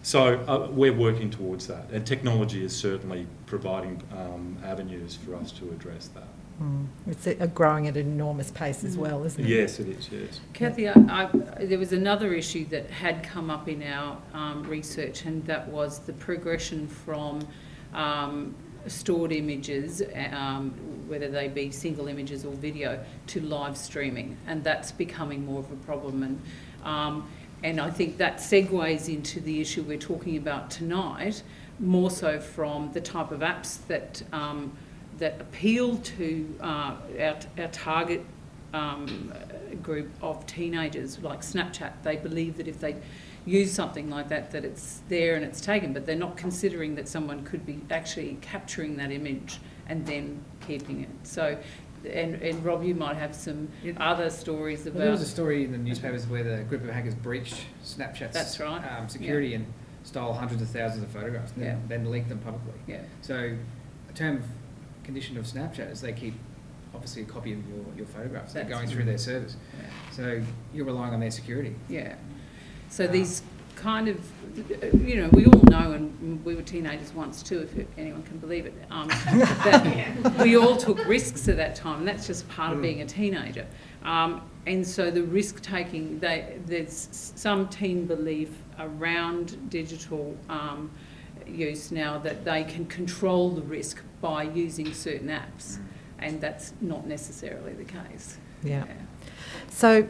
So uh, we're working towards that, and technology is certainly providing um, avenues for us to address that. Mm. It's uh, growing at an enormous pace as Mm. well, isn't it? Yes, it is. Yes. Kathy, I, I, there was another issue that had come up in our um, research, and that was the progression from um, stored images, um, whether they be single images or video, to live streaming, and that's becoming more of a problem. And um, and I think that segues into the issue we're talking about tonight, more so from the type of apps that um, that appeal to uh, our, our target um, group of teenagers, like Snapchat. They believe that if they use something like that, that it's there and it's taken, but they're not considering that someone could be actually capturing that image and then keeping it. So, and, and Rob, you might have some Yeah. other stories about. Well, there was a story in the newspapers where the group of hackers breached Snapchat's That's right, um, security and stole hundreds of thousands of photographs and then, then leaked them publicly. Yeah, So, a term of condition of Snapchat is they keep obviously a copy of your, your photographs. They're That's going through their servers. yeah. So you're relying on their security. Yeah. So these kind of, you know, we all know, and we were teenagers once too, if anyone can believe it, um, [LAUGHS] that we all took risks at that time. And that's just part of being a teenager. Um, and so the risk taking, they, there's some teen belief around digital um, use now that they can control the risk by using certain apps, and that's not necessarily the case. Yeah. So,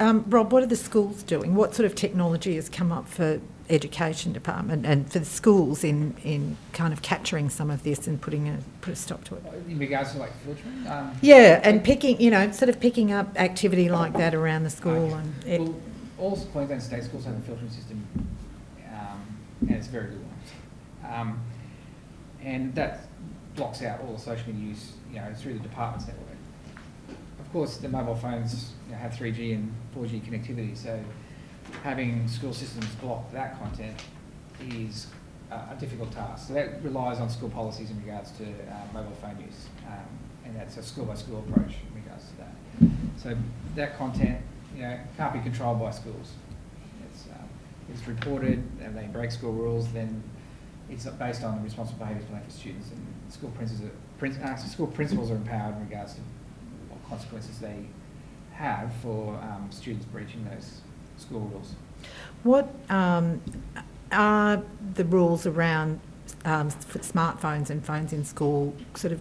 um, Rob, what are the schools doing? What sort of technology has come up for education department and for the schools in, in kind of capturing some of this and putting a put a stop to it? In regards to like filtering, um, Yeah, and picking, you know, sort of picking up activity like that around the school Okay. and it, well, all Queensland state schools have a filtering system, um, and it's a very good one. Um, and that blocks out all the social media use, you know, through the department's network. Of course, the mobile phones you know, have 3G and 4G connectivity, so having school systems block that content is a, a difficult task. So that relies on school policies in regards to uh, mobile phone use, um, and that's a school-by-school approach in regards to that. So that content, you know, can't be controlled by schools. It's, um, it's reported and they break school rules, then it's based on the responsible behaviours plan for students and school principals are, prin- uh, school principals are empowered in regards to consequences they have for um, students breaching those school rules. what um, are the rules around um, smartphones and phones in school sort of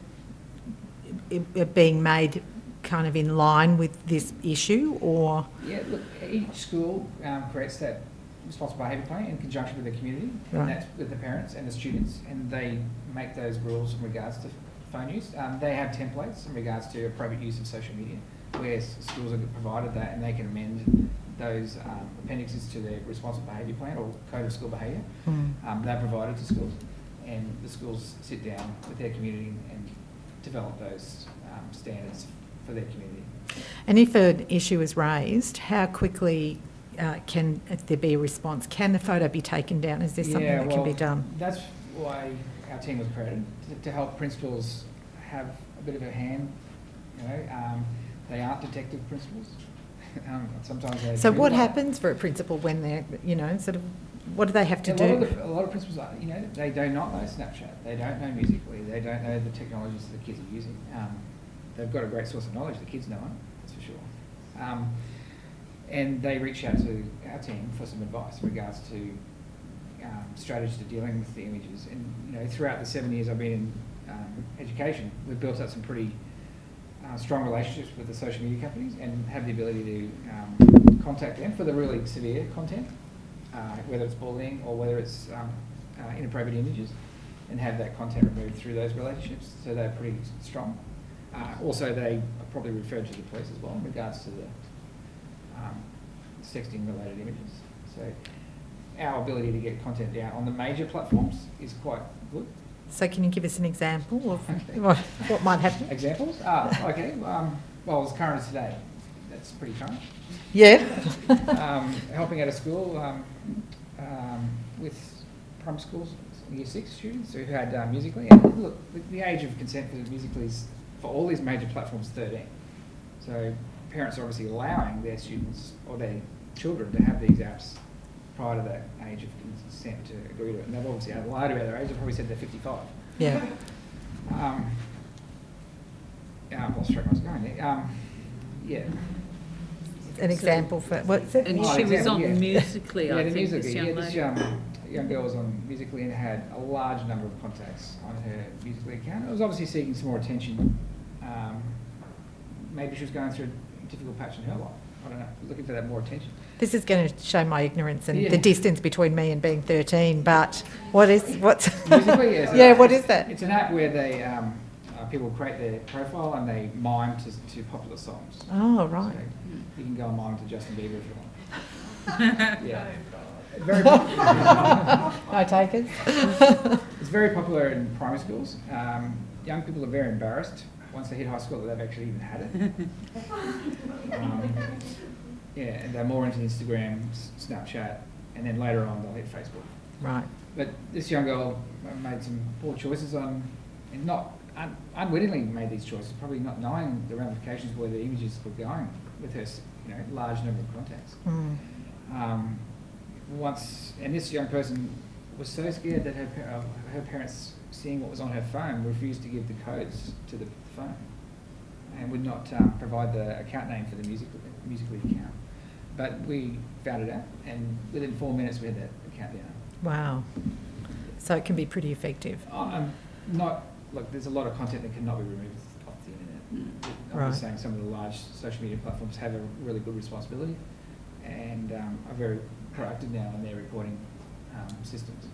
being made kind of in line with this issue or? Yeah, look, each school um, creates that responsible behaviour plan in conjunction with the community, Right. and that's with the parents and the students, and they make those rules in regards to phone use. Um, they have templates in regards to appropriate use of social media, where schools are provided that, and they can amend those um, appendixes to their responsible behaviour plan or code of school behaviour. Hmm. Um, they're provided to schools, and the schools sit down with their community and develop those um, standards for their community. And if an issue is raised, how quickly uh, can there be a response? Can the photo be taken down? Is there something Yeah, that can be well, done? That's why our team was created, to, to help principals have a bit of a hand, you know, um, they aren't detective principals. [LAUGHS] um, sometimes they. So what like- happens for a principal when they're, you know, sort of, what do they have to A lot of do? the- A lot of principals are, you know, they do not know Snapchat, they don't know Musically, they don't know the technologies that the kids are using. Um, they've got a great source of knowledge, the kids know it, that's for sure. Um, and they reach out to our team for some advice in regards to um, strategy to dealing with the images. And, you know, throughout the seven years I've been in um, education, we've built up some pretty uh, strong relationships with the social media companies and have the ability to um, contact them for the really severe content, uh, whether it's bullying or whether it's um, uh, inappropriate images, and have that content removed through those relationships. So they're pretty strong. Uh, also, they probably referred to the police as well in regards to the um, sexting related images. So our ability to get content down on the major platforms is quite good. So can you give us an example of what, what might happen? Examples? Ah, okay. Um, well, as current as today, that's pretty current. Yeah. Um, helping at a school um, um, with primary schools, year six students who had uh, Musically. And look, the, the age of consent for Musically is, for all these major platforms, 13. So parents are obviously allowing their students or their children to have these apps prior to that age of consent to agree to it. And they've obviously had lied about their age. They've probably said they're 55. Yeah. [LAUGHS] Um, yeah, I've lost track where I was going there. Um, yeah. An example for, what's it? And Oh, she was on yeah. Musically, yeah, I the think, Musical.ly. this young yeah, this lady. um, young girl was on Musically and had a large number of contacts on her Musically account. It was obviously seeking some more attention. Um, maybe she was going through a difficult patch in her life. I don't know, looking for that more attention. This is going to show my ignorance and Yeah. the distance between me and being 13, but what is, what's? Musically, yeah. so [LAUGHS] Yeah, what it's- is that? It's an app where they um, uh, people create their profile and they mime to, to popular songs. Oh, So right. you can go and mime to Justin Bieber if you want. [LAUGHS] yeah. Very popular. [LAUGHS] No takers? It's very popular in primary schools. Um, young people are very embarrassed once they hit high school that they've actually even had it. [LAUGHS] um, yeah, and they're more into Instagram, S- Snapchat, and then later on they'll hit Facebook. Right. But this young girl made some poor choices on, and not un- unwittingly made these choices, probably not knowing the ramifications where the images were going with her, you know, large number of contacts. Mm. Um, once, and this young person was so scared that her, uh, her parents, seeing what was on her phone, refused to give the codes to the phone and would not um, provide the account name for the musical, Musically account. But we found it out, and within four minutes we had that account down. Wow. So it can be pretty effective. I'm not, look, there's a lot of content that cannot be removed off the internet. I'm just saying some of the large social media platforms have a really good responsibility and um, are very proactive now in their reporting um, systems.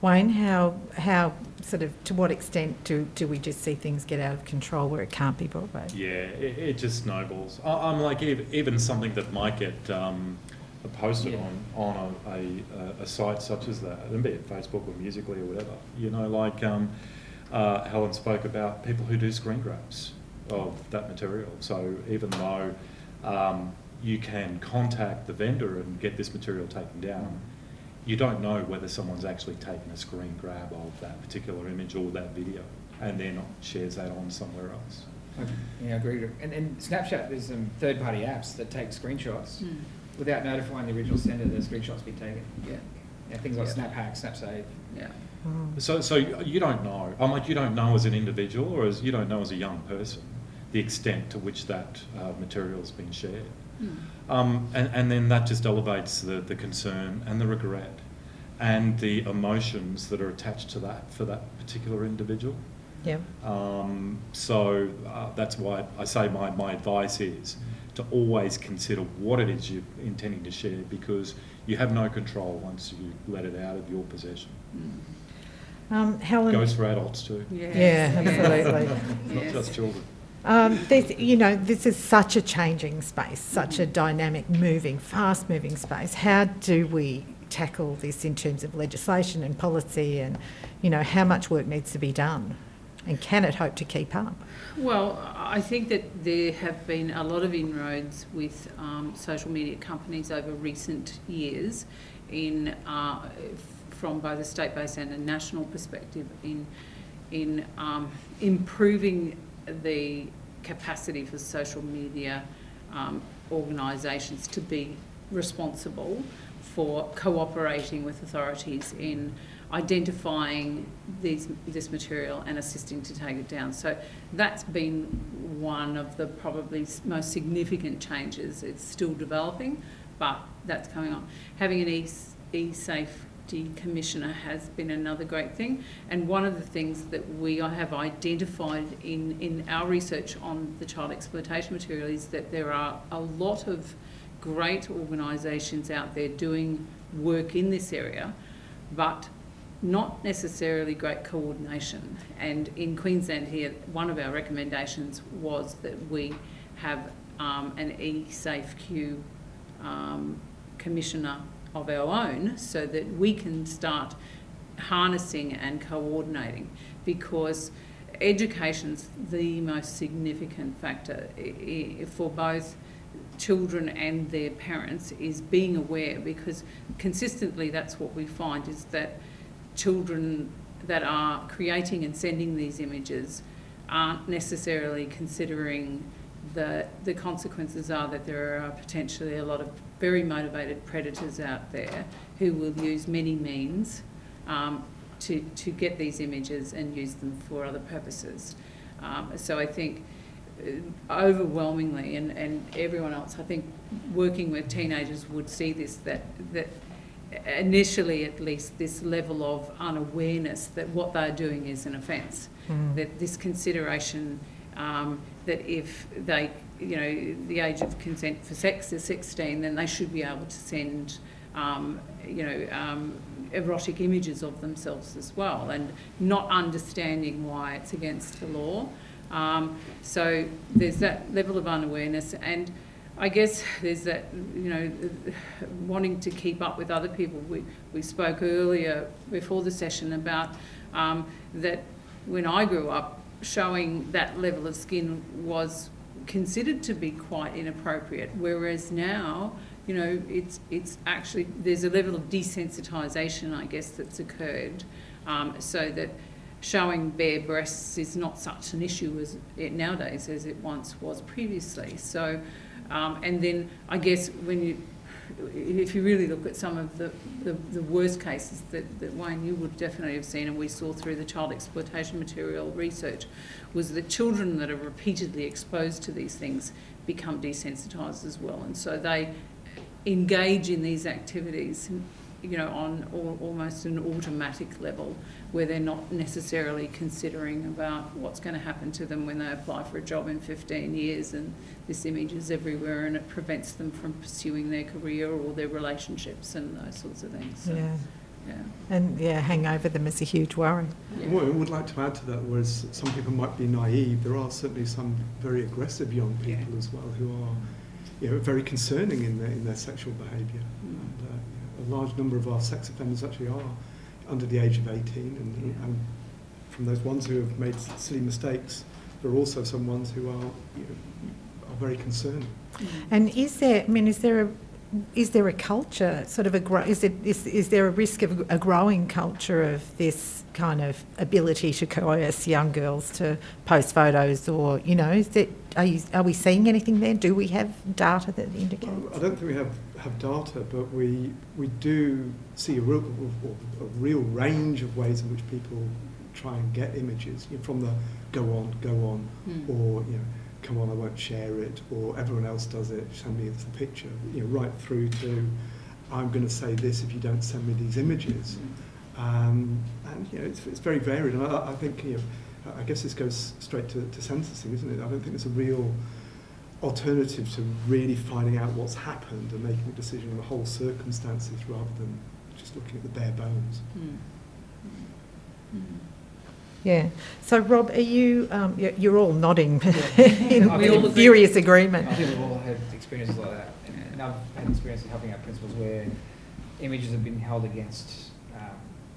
Wayne, how, how, sort of, to what extent do, do we just see things get out of control where it can't be brought back? Yeah, it, it just snowballs. I, I'm like, ev- even something that might get um, posted Yeah. on, on a, a, a site such as that, and be it Facebook or Musically or whatever, you know, like um, uh, Helen spoke about people who do screen grabs of that material. So even though um, you can contact the vendor and get this material taken down, you don't know whether someone's actually taken a screen grab of that particular image or that video and then shares that on somewhere else. Okay. Yeah, I agree. And, and Snapchat, there's some third-party apps that take screenshots Mm. without notifying the original sender that the screenshot's been taken. Yeah, Yeah, things like Yeah. SnapHack, SnapSave. yeah. Mm. So, so you don't know. I'm like, you don't know as an individual or as you don't know as a young person the extent to which that uh, material has been shared. Mm. Um, and, and then that just elevates the, the concern and the regret and the emotions that are attached to that for that particular individual. Yeah. Um, so uh, that's why I say my, my advice is to always consider what it is you're intending to share because you have no control once you let it out of your possession. Mm. Um, Helen. Goes for adults too, Yeah, Yes. absolutely. [LAUGHS] not Yes. just children. Um, this, you know, this is such a changing space, such a dynamic, moving, fast-moving space. How do we tackle this in terms of legislation and policy, and you know, how much work needs to be done, and can it hope to keep up? Well, I think that there have been a lot of inroads with um, social media companies over recent years in uh, from both a state-based and a national perspective in in um, improving the capacity for social media um, organisations to be responsible for cooperating with authorities in identifying these, this material and assisting to take it down. So that's been one of the probably most significant changes. It's still developing, but that's coming on. Having an e- e-safe Safety Commissioner has been another great thing. And one of the things that we have identified in, in our research on the child exploitation material is that there are a lot of great organisations out there doing work in this area, but not necessarily great coordination. And in Queensland here, one of our recommendations was that we have um, an eSafeQ um, commissioner of our own so that we can start harnessing and coordinating because education's the most significant factor for both children and their parents is being aware because consistently that's what we find is that children that are creating and sending these images aren't necessarily considering the the consequences are that there are potentially a lot of very motivated predators out there who will use many means um, to, to get these images and use them for other purposes. Um, so I think uh, overwhelmingly, and, and everyone else, I think working with teenagers would see this, that, that initially at least this level of unawareness that what they're doing is an offence, mm. that this consideration um, that if they you know, the age of consent for sex is 16, then they should be able to send, um, you know, um, erotic images of themselves as well, and not understanding why it's against the law. Um, so there's that level of unawareness, and I guess there's that, you know, wanting to keep up with other people. We, we spoke earlier before the session about um, that when I grew up, showing that level of skin was considered to be quite inappropriate, whereas now, you know, it's it's actually there's a level of desensitisation, I guess, that's occurred, um, so that showing bare breasts is not such an issue as it nowadays as it once was previously. So, um, and then I guess when you if you really look at some of the, the, the, worst cases that, that Wayne, you would definitely have seen, and we saw through the child exploitation material research, was that children that are repeatedly exposed to these things become desensitised as well. And so they engage in these activities, you know, on all, almost an automatic level where they're not necessarily considering about what's going to happen to them when they apply for a job in 15 years and this image is everywhere and it prevents them from pursuing their career or their relationships and those sorts of things. So, yeah. Yeah. And yeah, hang over them is a huge worry. Yeah. Well, I would like to add to that, whereas some people might be naive, there are certainly some very aggressive young people yeah. as well who are you know, very concerning in their, in their sexual behaviour. And, a large number of our sex offenders actually are under the age of 18 and, and from those ones who have made silly mistakes, there are also some ones who are, you know, are very concerned. Mm-hmm. And is there, I mean, is there a is there a culture, sort of a grow, is, it, is, is there a risk of a growing culture of this kind of ability to coerce young girls to post photos or, you know, is that, are, you, are we seeing anything there? Do we have data that indicates? Well, I don't think we have, have data, but we, we do see a real, a real range of ways in which people try and get images you know, from the go on, go on, mm. or, you know, come on, I won't share it, or everyone else does it, send me the picture, you know, right through to I'm going to say this if you don't send me these images. Um, and, you know, it's, it's very varied. And I, I think, you know, I guess this goes straight to, to sentencing, isn't it? I don't think there's a real alternative to really finding out what's happened and making a decision on the whole circumstances rather than just looking at the bare bones. Mm. Mm. Yeah. So, Rob, are you? Um, you're all nodding yeah. [LAUGHS] in, in furious agreement. I think we've all had experiences like that, and I've had experiences helping out principals where images have been held against um,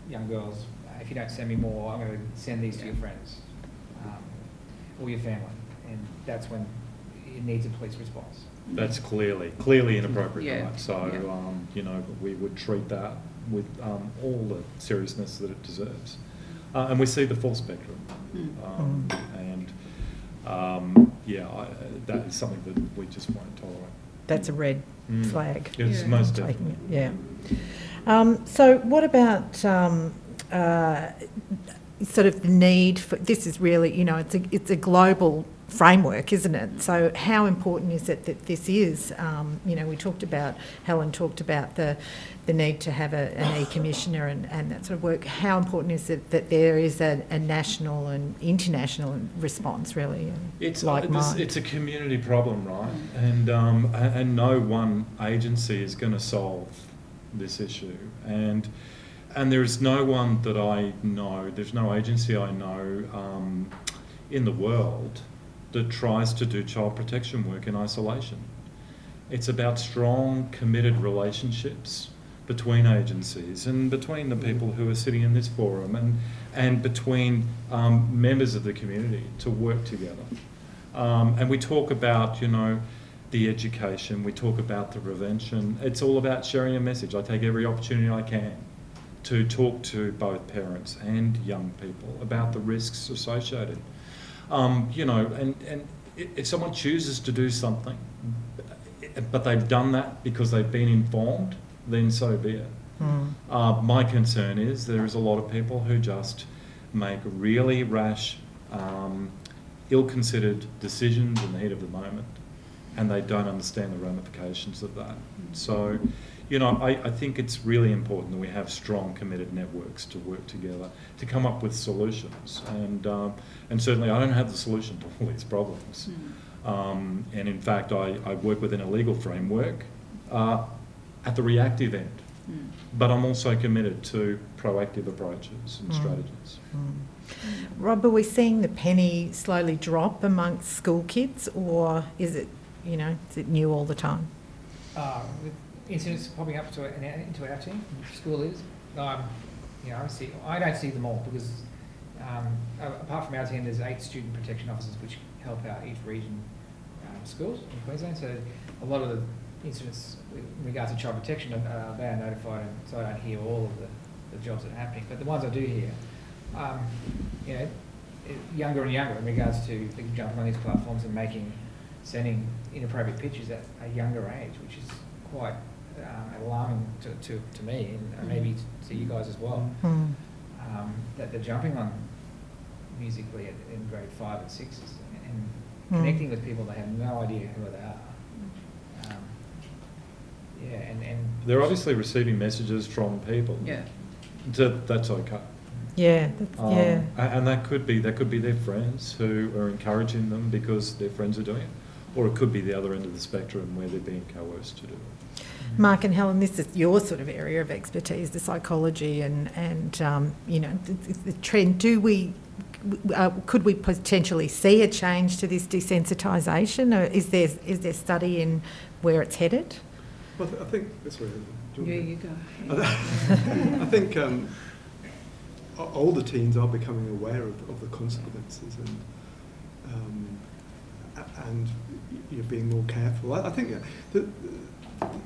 young girls. If you don't send me more, I'm going to send these to your friends um, or your family, and that's when it needs a police response. That's clearly clearly inappropriate. Yeah. Right? So, yeah. Um, you know, we would treat that with um, all the seriousness that it deserves. Uh, and we see the full spectrum. Mm. Um, and um, yeah, I, that is something that we just won't tolerate. That's a red mm. flag. It's yeah. most definitely. It, yeah. Um, so, what about um, uh, sort of the need for this? Is really, you know, it's a it's a global framework, isn't it? So how important is it that this is? Um, you know, we talked about Helen talked about the the need to have a, an e-commissioner and, and that sort of work. How important is it that there is a, a national and international response, really? It's like like this, it's a community problem, right? And um, and no one agency is going to solve this issue. And and there is no one that I know. There's no agency I know um, in the world that tries to do child protection work in isolation. It's about strong, committed relationships between agencies and between the people who are sitting in this forum and, and between um, members of the community to work together. Um, and we talk about, you know, the education, we talk about the prevention. It's all about sharing a message. I take every opportunity I can to talk to both parents and young people about the risks associated. Um, you know, and, and if someone chooses to do something, but they've done that because they've been informed, then so be it. Mm. Uh, my concern is there is a lot of people who just make really rash, um, ill-considered decisions in the heat of the moment, and they don't understand the ramifications of that. So, you know, I, I think it's really important that we have strong, committed networks to work together to come up with solutions. And um, and certainly, I don't have the solution to all these problems. Um, and in fact, I, I work within a legal framework uh, at the reactive end. But I'm also committed to proactive approaches and Mm. strategies. Rob, are we seeing the penny slowly drop amongst school kids, or is it, you know, is it new all the time? Uh, with incidents popping up to, into our team, school is, um, you know, I see, I don't see them all because, um, apart from our team, there's eight student protection officers which help out each region, um, schools in Queensland, so a lot of the incidents in regards to child protection, uh, they are notified, and so I don't hear all of the, the jobs that are happening, but the ones I do hear, um, you know, younger and younger in regards to jumping on these platforms and making, sending inappropriate pictures at a younger age, which is quite um, alarming to, to, to me and uh, maybe to you guys as well. Mm. Um, that they're jumping on musically at, in grade five and sixes and Mm. connecting with people they have no idea who they are. Um, yeah, and, and They're obviously receiving messages from people. Yeah. That, that's okay. Yeah, that's, Um, yeah. And that could be, that could be their friends who are encouraging them because their friends are doing it. Or it could be the other end of the spectrum where they're being coerced to do it. Mark and Helen, this is your sort of area of expertise, the psychology and, and um, you know, the, the- the trend. Do we, uh, could we potentially see a change to this desensitisation? Or is there, is there study in where it's headed? Well, I think, sorry, do Yeah, you want you go. [LAUGHS] I think um, older teens are becoming aware of, of the consequences and um, and you're being more careful. I, I think yeah, that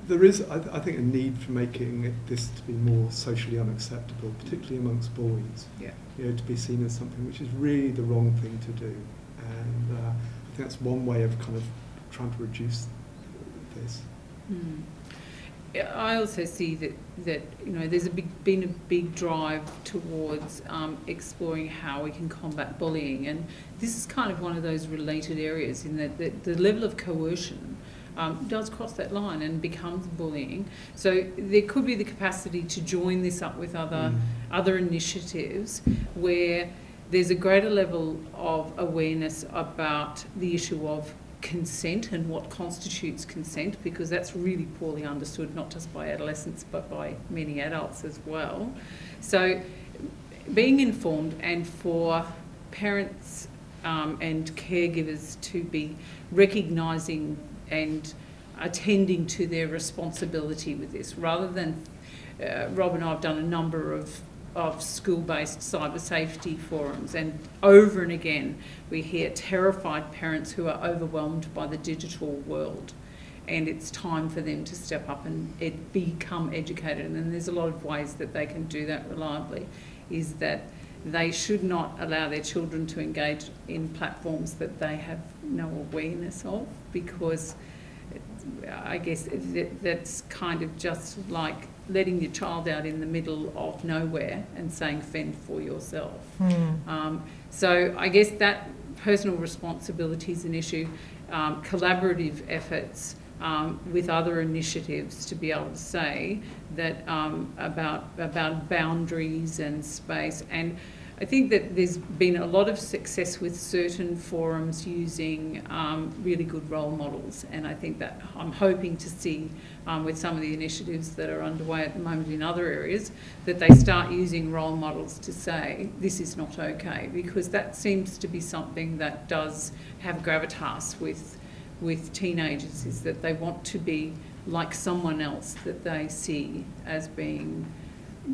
there is, I, th- I think, a need for making it- this to be more socially unacceptable, particularly amongst boys. Yeah. You know, to be seen as something which is really the wrong thing to do, and uh, I think that's one way of kind of trying to reduce this. Mm. I also see that, that, you know, there's a big, been a big drive towards um, exploring how we can combat bullying. And this is kind of one of those related areas in that the, the level of coercion um, does cross that line and becomes bullying. So there could be the capacity to join this up with other, Mm. other initiatives where there's a greater level of awareness about the issue of consent and what constitutes consent because that's really poorly understood not just by adolescents but by many adults as well so being informed and for parents um, and caregivers to be recognising and attending to their responsibility with this rather than uh, Rob and I have done a number of of school-based cyber safety forums and over and again we hear terrified parents who are overwhelmed by the digital world and it's time for them to step up and ed- become educated and there's a lot of ways that they can do that reliably is that they should not allow their children to engage in platforms that they have no awareness of because I guess that's kind of just like letting your child out in the middle of nowhere and saying fend for yourself. Mm. Um, so I guess that personal responsibility is an issue, um, collaborative efforts um, with other initiatives to be able to say that um, about about boundaries and space and I think that there's been a lot of success with certain forums using um, really good role models, and I think that I'm hoping to see um, with some of the initiatives that are underway at the moment in other areas that they start using role models to say this is not okay, because that seems to be something that does have gravitas with with teenagers is that they want to be like someone else that they see as being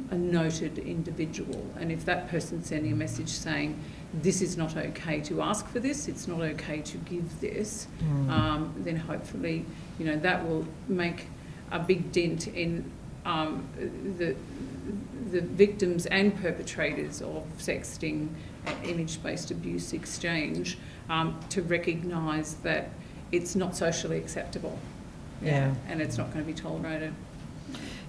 a noted individual. And if that person's sending a message saying, this is not okay to ask for this, it's not okay to give this, Mm. um, then hopefully, you know, that will make a big dent in um, the, the victims and perpetrators of sexting, uh, image-based abuse exchange, um, to recognise that it's not socially acceptable. Yeah. And it's not going to be tolerated.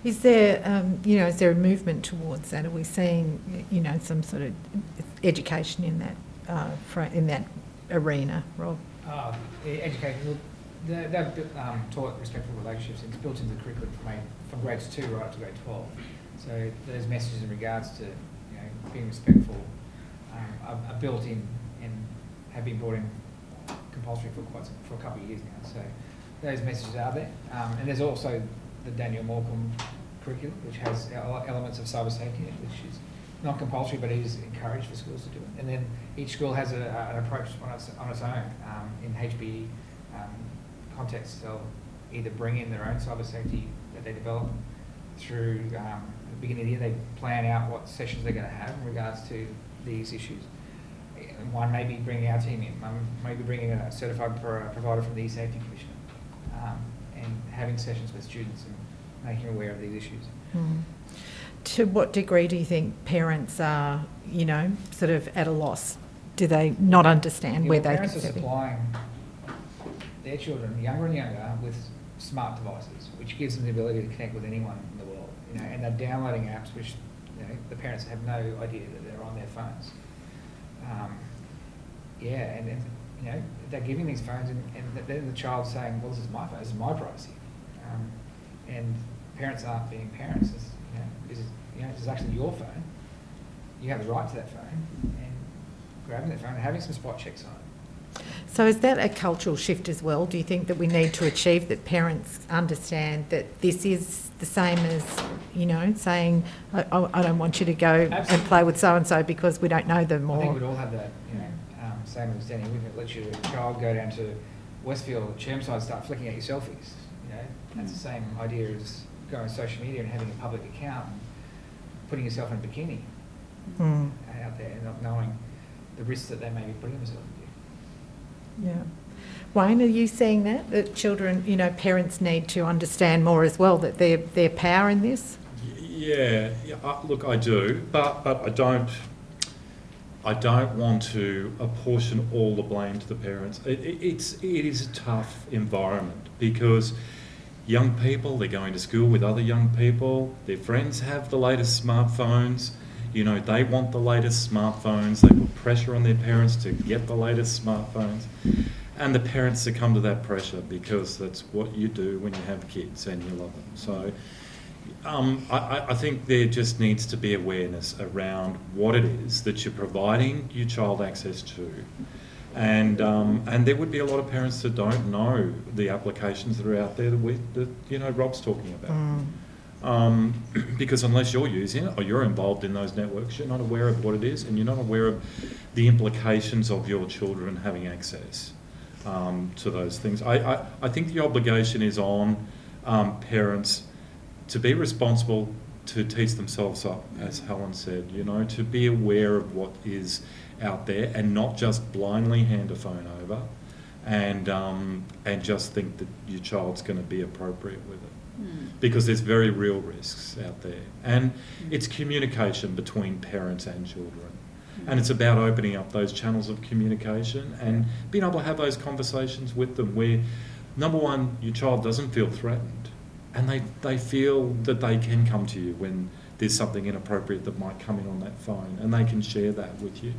Is there, um, you know, is there a movement towards that? Are we seeing, you know, some sort of education in that, uh, in that arena, Rob? E- education, they've um, taught respectful relationships, it's built into the curriculum from, from grades two right up to grade twelve. So those messages in regards to, you know, being respectful, um, are, are built in and have been brought in compulsory for quite some, for a couple of years now, so those messages are there. Um, and there's also the Daniel Morcombe curriculum, which has elements of cyber safety, which is not compulsory, but is encouraged for schools to do it. And then each school has a, an approach on its, on its own. Um, in HB um, context, they'll either bring in their own cyber safety that they develop through um, the beginning of the year. They plan out what sessions they're going to have in regards to these issues. One may be bringing our team in, one may be bringing a certified pro- provider from the E-Safety Commission, um, having sessions with students and making them aware of these issues. Mm. To what degree do you think parents are, you know, sort of at a loss? Do they not understand Yeah, where well, they? Parents are supplying their children, younger and younger, with smart devices, which gives them the ability to connect with anyone in the world. You know, and they're downloading apps which you know, the parents have no idea that they're on their phones. Um, yeah, and, and you know they're giving these phones, and, and then the child's saying, "Well, this is my phone. This is my privacy," um, and parents aren't being parents. It's, you know, this is you know is actually your phone. You have the right to that phone, and grabbing that phone and having some spot checks on it. So is that a cultural shift as well? Do you think that we need to achieve that parents understand that this is the same as, you know, saying, I, I don't want you to go and play with so-and-so because we don't know them I think we'd all have that, you know, um, same understanding. We could let your child go down to Westfield, or Chermside, and start flicking at your selfies. You know, that's the same idea as going on social media and having a public account and putting yourself in a bikini Mm, out there and not knowing the risks that they may be putting themselves into. yeah. Wayne, are you seeing that? That children, you know, parents need to understand more as well, that their, their power in this? Yeah, yeah look, I do, but but I don't. I don't want to apportion all the blame to the parents. It, it, it's it is a tough environment because young people they're going to school with other young people. Their friends have the latest smartphones. You know they want the latest smartphones. They put pressure on their parents to get the latest smartphones, and the parents succumb to that pressure because that's what you do when you have kids and you love them. So. Um, I, I- think there just needs to be awareness around what it is that you're providing your child access to. And, um, and there would be a lot of parents that don't know the applications that are out there that, we, that you know, Rob's talking about. Mm, Um, [CLEARS THROAT] because unless you're using it or you're involved in those networks, you're not aware of what it is and you're not aware of the implications of your children having access um, to those things. I, I, I think the obligation is on um, parents to be responsible to teach themselves up, as Helen said, you know, to be aware of what is out there and not just blindly hand a phone over and, um, and just think that your child's going to be appropriate with it Mm. because there's very real risks out there. And it's communication between parents and children. And it's about opening up those channels of communication and being able to have those conversations with them where, number one, your child doesn't feel threatened and they, they feel that they can come to you when there's something inappropriate that might come in on that phone and they can share that with you.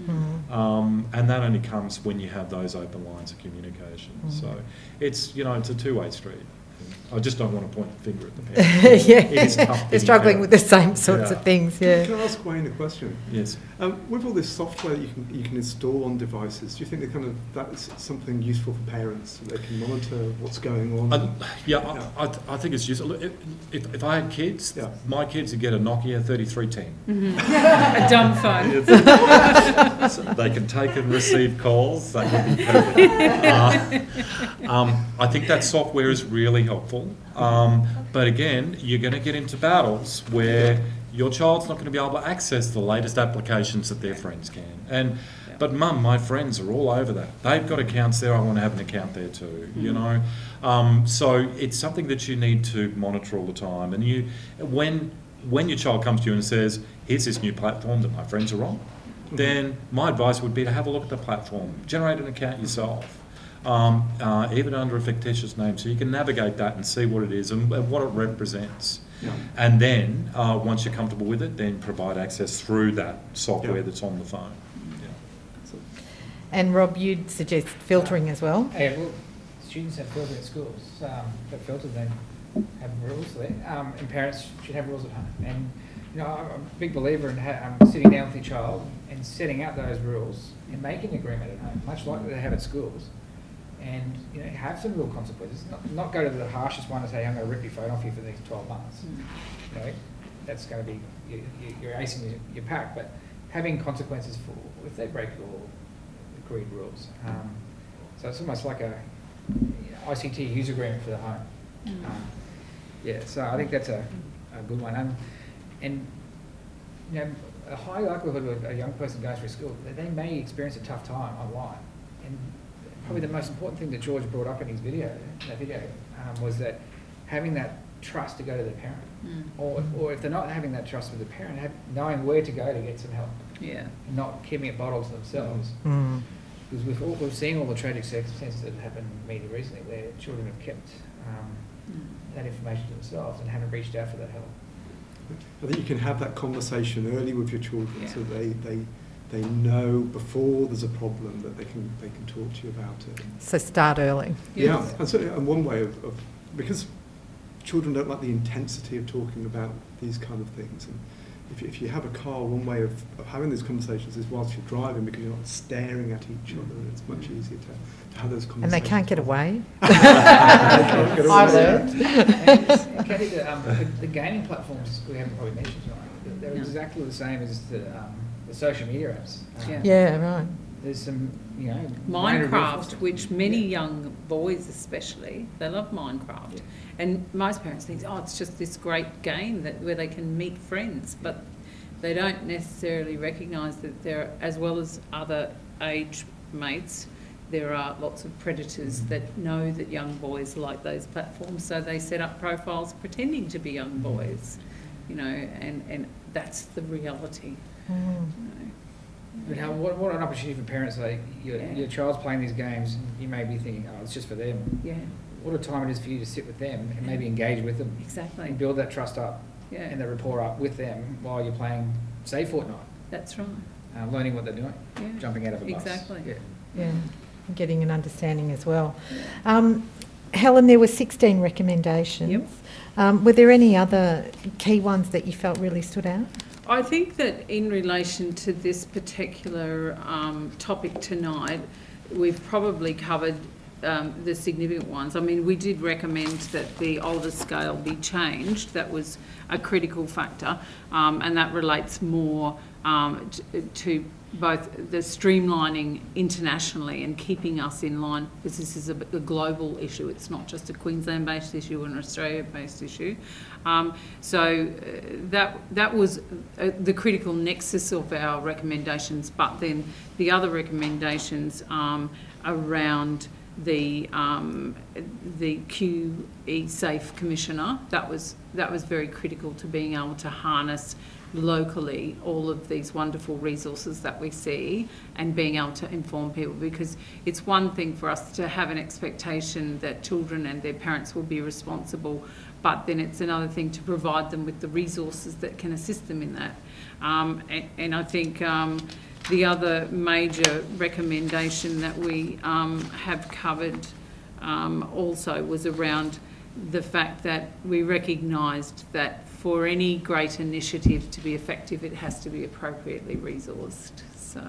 Mm. Um, and that only comes when you have those open lines of communication. Mm. So it's, you know, it's a two-way street. I just don't want to point the finger at the [LAUGHS] parents. yeah, It is tough [LAUGHS] they're struggling with the same sorts Yeah. of things. Yeah. Can I ask Wayne a question? Yes. Um, with all this software that you can, you can install on devices, do you think that kind of that's something useful for parents so they can monitor what's going on? I, yeah, Yeah. I, I, I think it's useful. Look, If, if, if I had kids, Yeah. my kids would get a Nokia 3310. [LAUGHS] A dumb phone. So they can take and receive calls. That would be perfect. Uh, um, I think that software is really helpful. Um, but again, you're going to get into battles where your child's not going to be able to access the latest applications that their friends can. And but mum, my friends are all over that. They've got accounts there. I want to have an account there too. You know, um, so it's something that you need to monitor all the time. And you, when when your child comes to you and says, "Here's this new platform that my friends are on," then my advice would be to have a look at the platform, generate an account yourself, um, uh, even under a fictitious name, so you can navigate that and see what it is and, and what it represents. Yeah. And then, uh, once you're comfortable with it, then provide access through that software Yeah. that's on the phone. Yeah. And Rob, you'd suggest filtering as well. Yeah, well, students have filter at schools, um, but filters don't have rules there, um, and parents should have rules at home. And, you know, I'm a big believer in ha- um, sitting down with your child and setting out those rules and making an agreement at home, much like they have at schools. And, you know, have some real consequences, not, not go to the harshest one and say, I'm gonna rip your phone off you for the next twelve months. You know, that's gonna be, you, you- you're acing your, your pack, but having consequences for, if they break your agreed rules. Um, so it's almost like a ICT user agreement for the home. Mm. Um, Yeah, so I think that's a, a good one. Um, and, you know, a high likelihood of a young person going through school, they may experience a tough time online. And probably the most important thing that George brought up in his video, that video, um, was that having that trust to go to the parent. Mm. Or, or if they're not having that trust with the parent, have, knowing where to go to get some help, Yeah. and not keeping it bottled to themselves. Mm. Because we've, all, we've seen all the tragic circumstances that have happened in media recently where children have kept um, Mm. that information to themselves and haven't reached out for that help. I think you can have that conversation early with your children Yeah. so they, they, they know before there's a problem that they can, they can talk to you about it. So start early. Yeah, Yes. and so and one way of, of because children don't like the intensity of talking about these kind of things. And if, if you have a car, one way of, of having these conversations is whilst you're driving because you're not staring at each other. It's much easier to, to have those conversations. And they can't get away. [LAUGHS] They can't get I've away. learned. And, and the, um, the, the gaming platforms we haven't probably mentioned tonight, they're No. exactly the same as the, um, the social media apps. Um, Yeah. Yeah, right. There's some, you know. Minecraft, which many Yeah. young boys especially, they love Minecraft. Yeah. And most parents think, oh, it's just this great game that where they can meet friends, but they don't necessarily recognise that there, as well as other age mates, there are lots of predators Mhm. that know that young boys like those platforms, so they set up profiles pretending to be young Mhm. boys, you know, and, and that's the reality. Mm. You know. But how, what, what an opportunity for parents, like, your, Yeah. your child's playing these games, and you may be thinking, oh, it's just for them. Yeah, What a time it is for you to sit with them and maybe engage with them exactly. and build that trust up Yeah, and that rapport up with them while you're playing, say, Fortnite, that's right. uh, learning what they're doing, Yeah. jumping out of a bus. Exactly. Yeah. Yeah, and getting an understanding as well. Um, Helen, there were 16 recommendations. Yep. Um, were there any other key ones that you felt really stood out? I think that in relation to this particular um, topic tonight, we've probably covered um, the significant ones. I mean, we did recommend that the older scale be changed. That was a critical factor, um, and that relates more um, to both the streamlining internationally and keeping us in line, because this is a, a global issue. It's not just a Queensland-based issue or an Australia-based issue. Um, so uh, that that was uh, the critical nexus of our recommendations. But then the other recommendations um, around the um, the QE Safe Commissioner that was that was very critical to being able to harness locally all of these wonderful resources that we see and being able to inform people because it's one thing for us to have an expectation that children and their parents will be responsible but then it's another thing to provide them with the resources that can assist them in that. Um, and, and I think um, the other major recommendation that we um, have covered um, also was around the fact that we recognised that for any great initiative to be effective, it has to be appropriately resourced. So,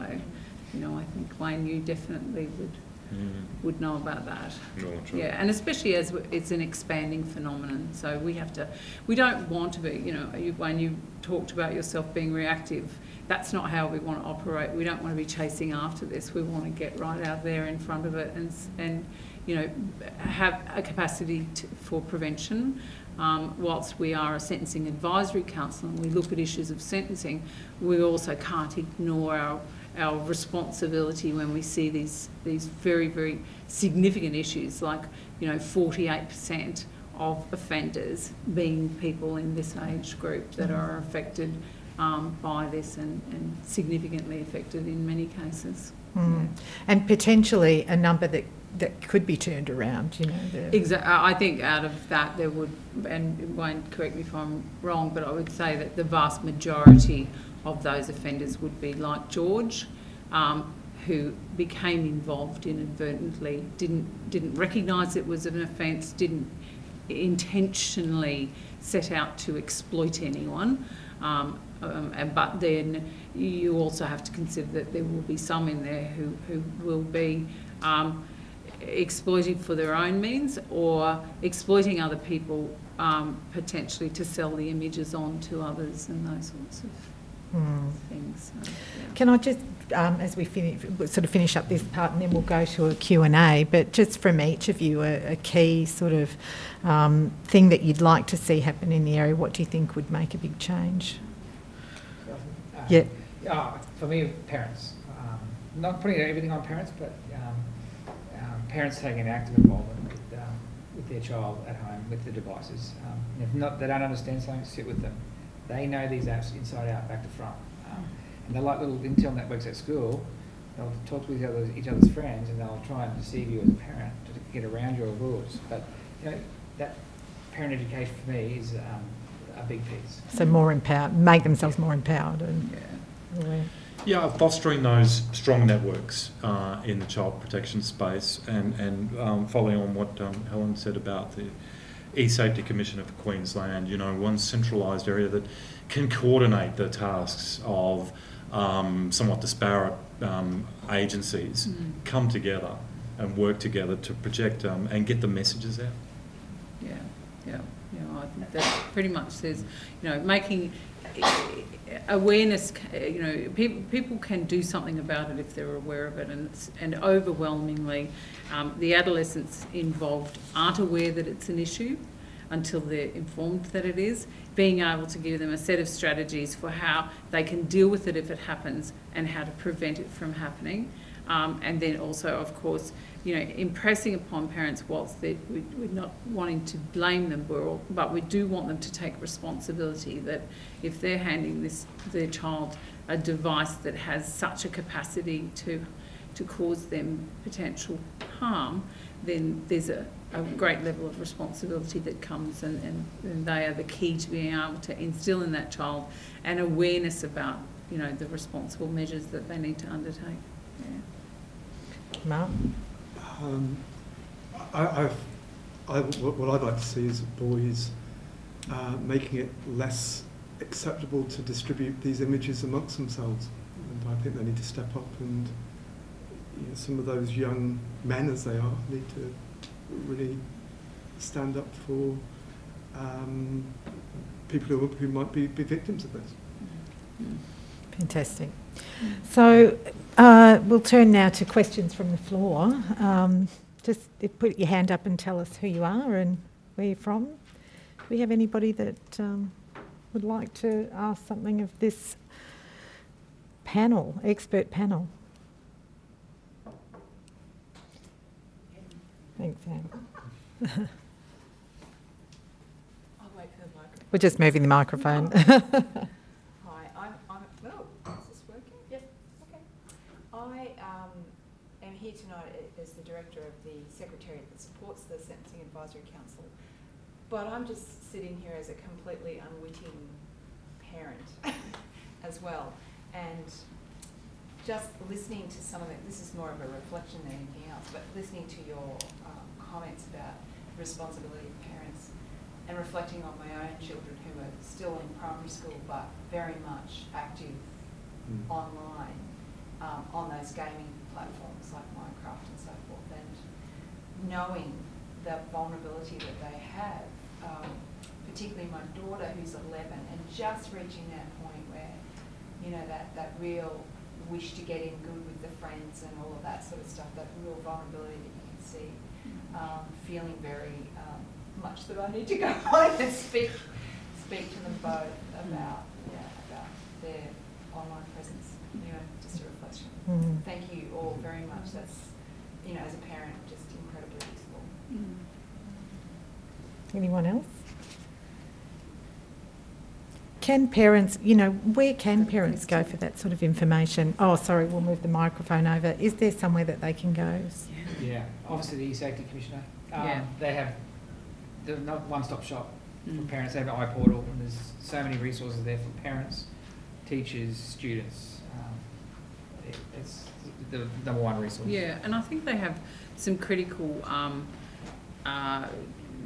you know, I think Wayne, you definitely would mm-hmm. would know about that. No, true. Yeah, and especially as it's an expanding phenomenon, so we have to, we don't want to be, you know, you, when you talked about yourself being reactive, that's not how we want to operate. We don't want to be chasing after this. We want to get right out there in front of it and, and you know, have a capacity to, for prevention. Um, whilst we are a sentencing advisory council and we look at issues of sentencing, we also can't ignore our our responsibility when we see these these very very significant issues like you know 48% of offenders being people in this age group that are affected um, by this and, and significantly affected in many cases. Mm. And potentially a number that, that could be turned around, you know. Exactly. I think out of that there would, and Wayne, correct me if I'm wrong, but I would say that the vast majority of those offenders would be like George, um, who became involved inadvertently, didn't didn't recognise it was an offence, didn't intentionally set out to exploit anyone. Um, um, and, but then you also have to consider that there will be some in there who, who will be um, exploiting for their own means or exploiting other people um, potentially to sell the images on to others and those sorts of Mm. things. So, yeah. Can I just, um, as we finish, sort of finish up this part and then we'll go to a Q&A, but just from each of you, a, a key sort of um, thing that you'd like to see happen in the area, what do you think would make a big change? Uh, Yeah. Uh, for me, parents. Um, not putting everything on parents, but um, um, parents taking an active involvement with, um, with their child at home with the devices. Um, if not, they don't understand something, sit with them. They know these apps inside out, back to front. Um, and they're like little intel networks at school. They'll talk to each, other, each other's friends and they'll try and deceive you as a parent to get around your rules. But you know, that parent education for me is um, a big piece. So more empowered, make themselves more empowered and Yeah. aware. Yeah, fostering those strong networks uh, in the child protection space and, and um, following on what um, Helen said about the E-Safety Commission of Queensland, you know, one centralised area that can coordinate the tasks of um, somewhat disparate um, agencies Mm. come together and work together to project um, and get the messages out. Yeah, yeah, yeah. I think that pretty much says, you know, making awareness. You know, people people can do something about it if they're aware of it, and and overwhelmingly, um, the adolescents involved aren't aware that it's an issue until they're informed that it is. Being able to give them a set of strategies for how they can deal with it if it happens, and how to prevent it from happening. Um, and then also, of course, you know, impressing upon parents whilst we, we're not wanting to blame them, but we do want them to take responsibility that if they're handing this their child a device that has such a capacity to to cause them potential harm, then there's a, a great level of responsibility that comes and, and, and they are the key to being able to instill in that child an awareness about, you know, the responsible measures that they need to undertake. Yeah. Mark? Um, I, I've, I, what what I'd like to see is boys uh, making it less acceptable to distribute these images amongst themselves. And I think they need to step up and you know, some of those young men as they are need to really stand up for um, people who, who might be, be victims of this. Mm. Fantastic. So uh, we'll turn now to questions from the floor. Um, just put your hand up and tell us who you are and where you're from. Do we have anybody that um, would like to ask something of this panel, expert panel? Thanks, Anne. I'll wait for the microphone. We're just moving the microphone. [LAUGHS] Hi, I'm, I'm, oh, is this working? Yep, okay. I um, am here tonight a- as the director of the secretariat that supports the Sentencing Advisory Council. But I'm just sitting here as a completely unwitting parent [LAUGHS] as well. And just listening to some of it, this is more of a reflection than anything else, but listening to your um, comments about the responsibility of parents and reflecting on my own children who are still in primary school but very much active Mm. online um, on those gaming platforms like Minecraft and so forth, and knowing the vulnerability that they have, um, particularly my daughter who's 11, and just reaching that point where, you know, that, that real wish to get in good with the friends and all of that sort of stuff, that real vulnerability that you can see, um, feeling very um, much that I need to go [LAUGHS] home and speak, speak to them both about, yeah, about their online presence. Anyway, just a reflection. Mm. Thank you all very much. That's, you know, as a parent, just incredibly useful. Anyone else? Can parents, you know, where can parents go for that sort of information? Oh, sorry, we'll move the microphone over. Is there somewhere that they can go? Yeah, yeah. obviously the E-Safety Commissioner. Um, Yeah. They have the no- one-stop shop for Mm. parents. They have an iPortal, and there's so many resources there for parents, teachers, students. It, it's the number one resource. Yeah, and I think they have some critical, um, uh,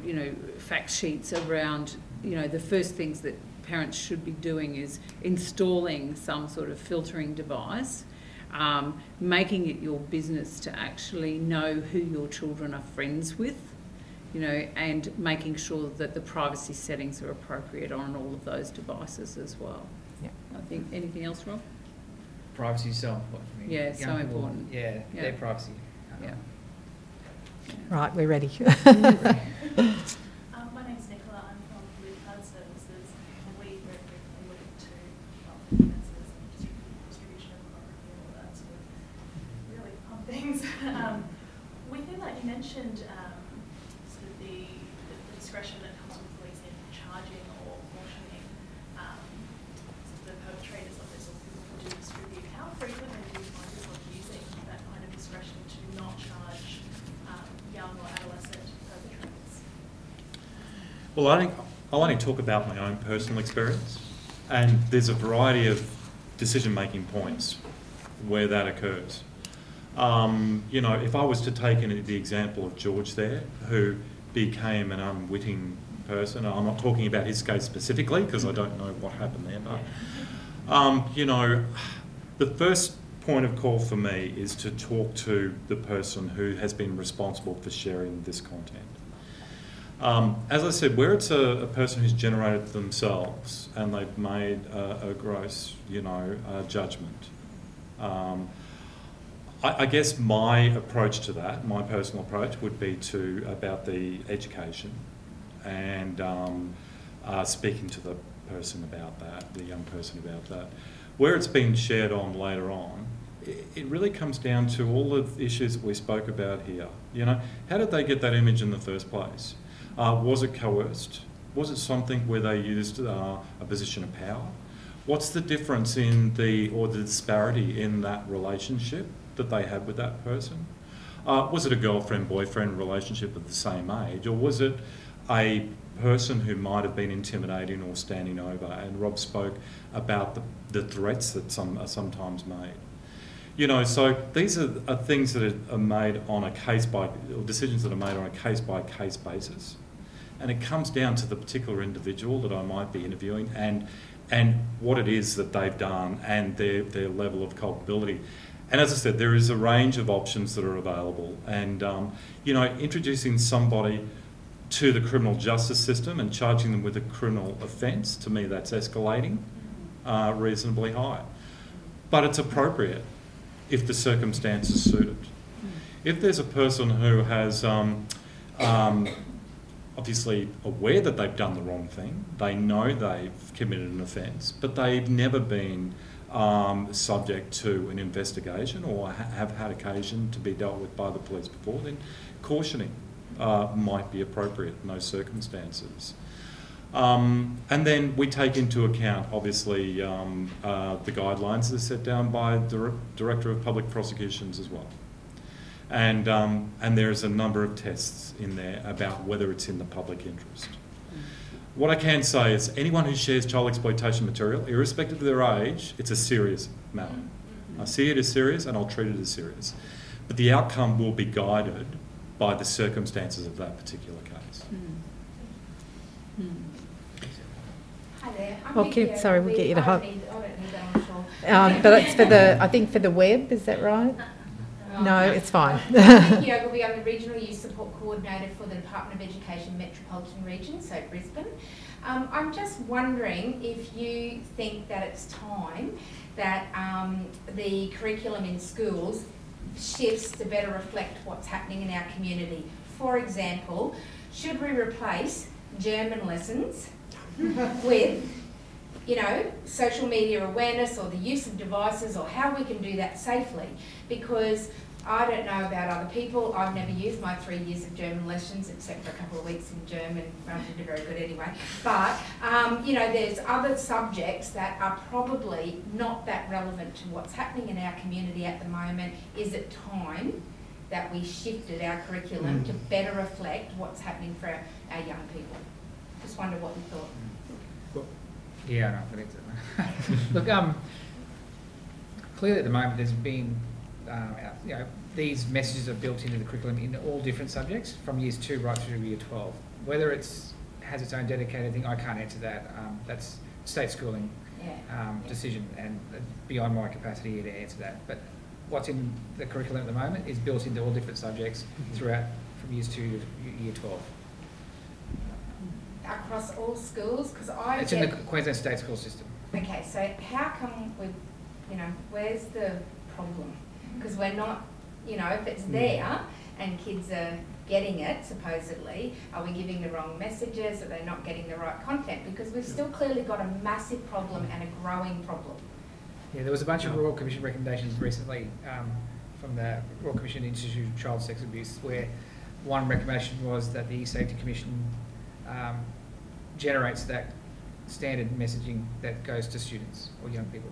you know, fact sheets around, you know, the first things that parents should be doing is installing some sort of filtering device, um, making it your business to actually know who your children are friends with, you know, and making sure that the privacy settings are appropriate on all of those devices as well. Yeah. I think, anything else, Rob? Privacy is so important for me. Yeah, it's so people, important. Yeah, Yeah. their privacy. Yeah. Right, we're ready. [LAUGHS] Um, my name's Nicola, I'm from Blue Card Services, and we very briefly look into well, offences and distribu- distribution of pornography and all that sort of really fun things. um, within that, you mentioned um, sort of the, the discretion that comes with police in charging or cautioning um, sort of the perpetrators of this or people who do distribute. How frequently do you find yourself using that kind of discretion to not charge um, young or adolescent perpetrators? Well, I think I'll only talk about my own personal experience, and there's a variety of decision-making points where that occurs. Um, you know, if I was to take the example of George there, who became an unwitting person, I'm not talking about his case specifically because I don't know what happened there, but um, you know, the first point of call for me is to talk to the person who has been responsible for sharing this content. Um, as I said, where it's a, a person who's generated themselves and they've made a, a gross, you know, uh, judgment, um, I, I guess my approach to that, my personal approach, would be to about the education and um, uh, speaking to the person about that, the young person about that. Where it's been shared on later on, it, it really comes down to all the issues that we spoke about here. You know, how did they get that image in the first place? Uh, was it coerced? Was it something where they used uh, a position of power? What's the difference in the or the disparity in that relationship that they had with that person? Uh, was it a girlfriend boyfriend relationship of the same age, or was it a person who might have been intimidating or standing over? And Rob spoke about the, the threats that some are sometimes made. You know, so these are, are things that are, made on a case by, or decisions that are made on a case by case basis. And it comes down to the particular individual that I might be interviewing and, and what it is that they've done and their, their level of culpability. And as I said, there is a range of options that are available. And, um, you know, introducing somebody to the criminal justice system and charging them with a criminal offence, to me, that's escalating uh, reasonably high. But it's appropriate if the circumstances suit it. If there's a person who has um, um, obviously aware that they've done the wrong thing, they know they've committed an offence, but they've never been um, subject to an investigation or ha- have had occasion to be dealt with by the police before, then cautioning uh, might be appropriate in those circumstances. Um, and then we take into account, obviously, um, uh, the guidelines that are set down by the Dir- Director of Public Prosecutions as well. And, um, and there's a number of tests in there about whether it's in the public interest. What I can say is anyone who shares child exploitation material, irrespective of their age, it's a serious matter. I see it as serious and I'll treat it as serious. But the outcome will be guided by the circumstances of that particular case. Mm. Mm. Hi there. I'm Okay, Vicky sorry, we'll get you to I hold- don't need- I don't need that, I'm sure. Um, but it's for the, I think for the web, is that right? [LAUGHS] No, it's fine. I'm Vicky Ogilvy, I'm the Regional Youth Support Coordinator for the Department of Education Metropolitan Region, so Brisbane. Um, I'm just wondering if you think that it's time that um, the curriculum in schools shifts to better reflect what's happening in our community. For example, should we replace German lessons [LAUGHS] with you know, social media awareness or the use of devices or how we can do that safely. Because I don't know about other people, I've never used my three years of German lessons except for a couple of weeks in German. I didn't do very good anyway. But, um, you know, there's other subjects that are probably not that relevant to what's happening in our community at the moment. Is it time that we shifted our curriculum Mm. to better reflect what's happening for our, our young people? Just wonder what you thought. Yeah, I think so. [LAUGHS] Look, um, clearly at the moment there's been, um, uh, you know, these messages are built into the curriculum in all different subjects from years two right through to year 12. Whether it's has its own dedicated thing, I can't answer that. Um, that's state schooling Yeah. um, Yeah. decision and beyond my capacity here to answer that. But what's in the curriculum at the moment is built into all different subjects throughout from years two to year 12. Across all schools? Because I It's get, in the Queensland state school system. okay, so how come we, you know, where's the problem? Because we're not, you know, if it's there and kids are getting it supposedly, are we giving the wrong messages? Are they not getting the right content? Because we've still clearly got a massive problem and a growing problem. Yeah, there was a bunch of Royal Commission recommendations recently um, from the Royal Commission Institute of Child Sex Abuse, where one recommendation was that the E-Safety Commission um, generates that standard messaging that goes to students or young people.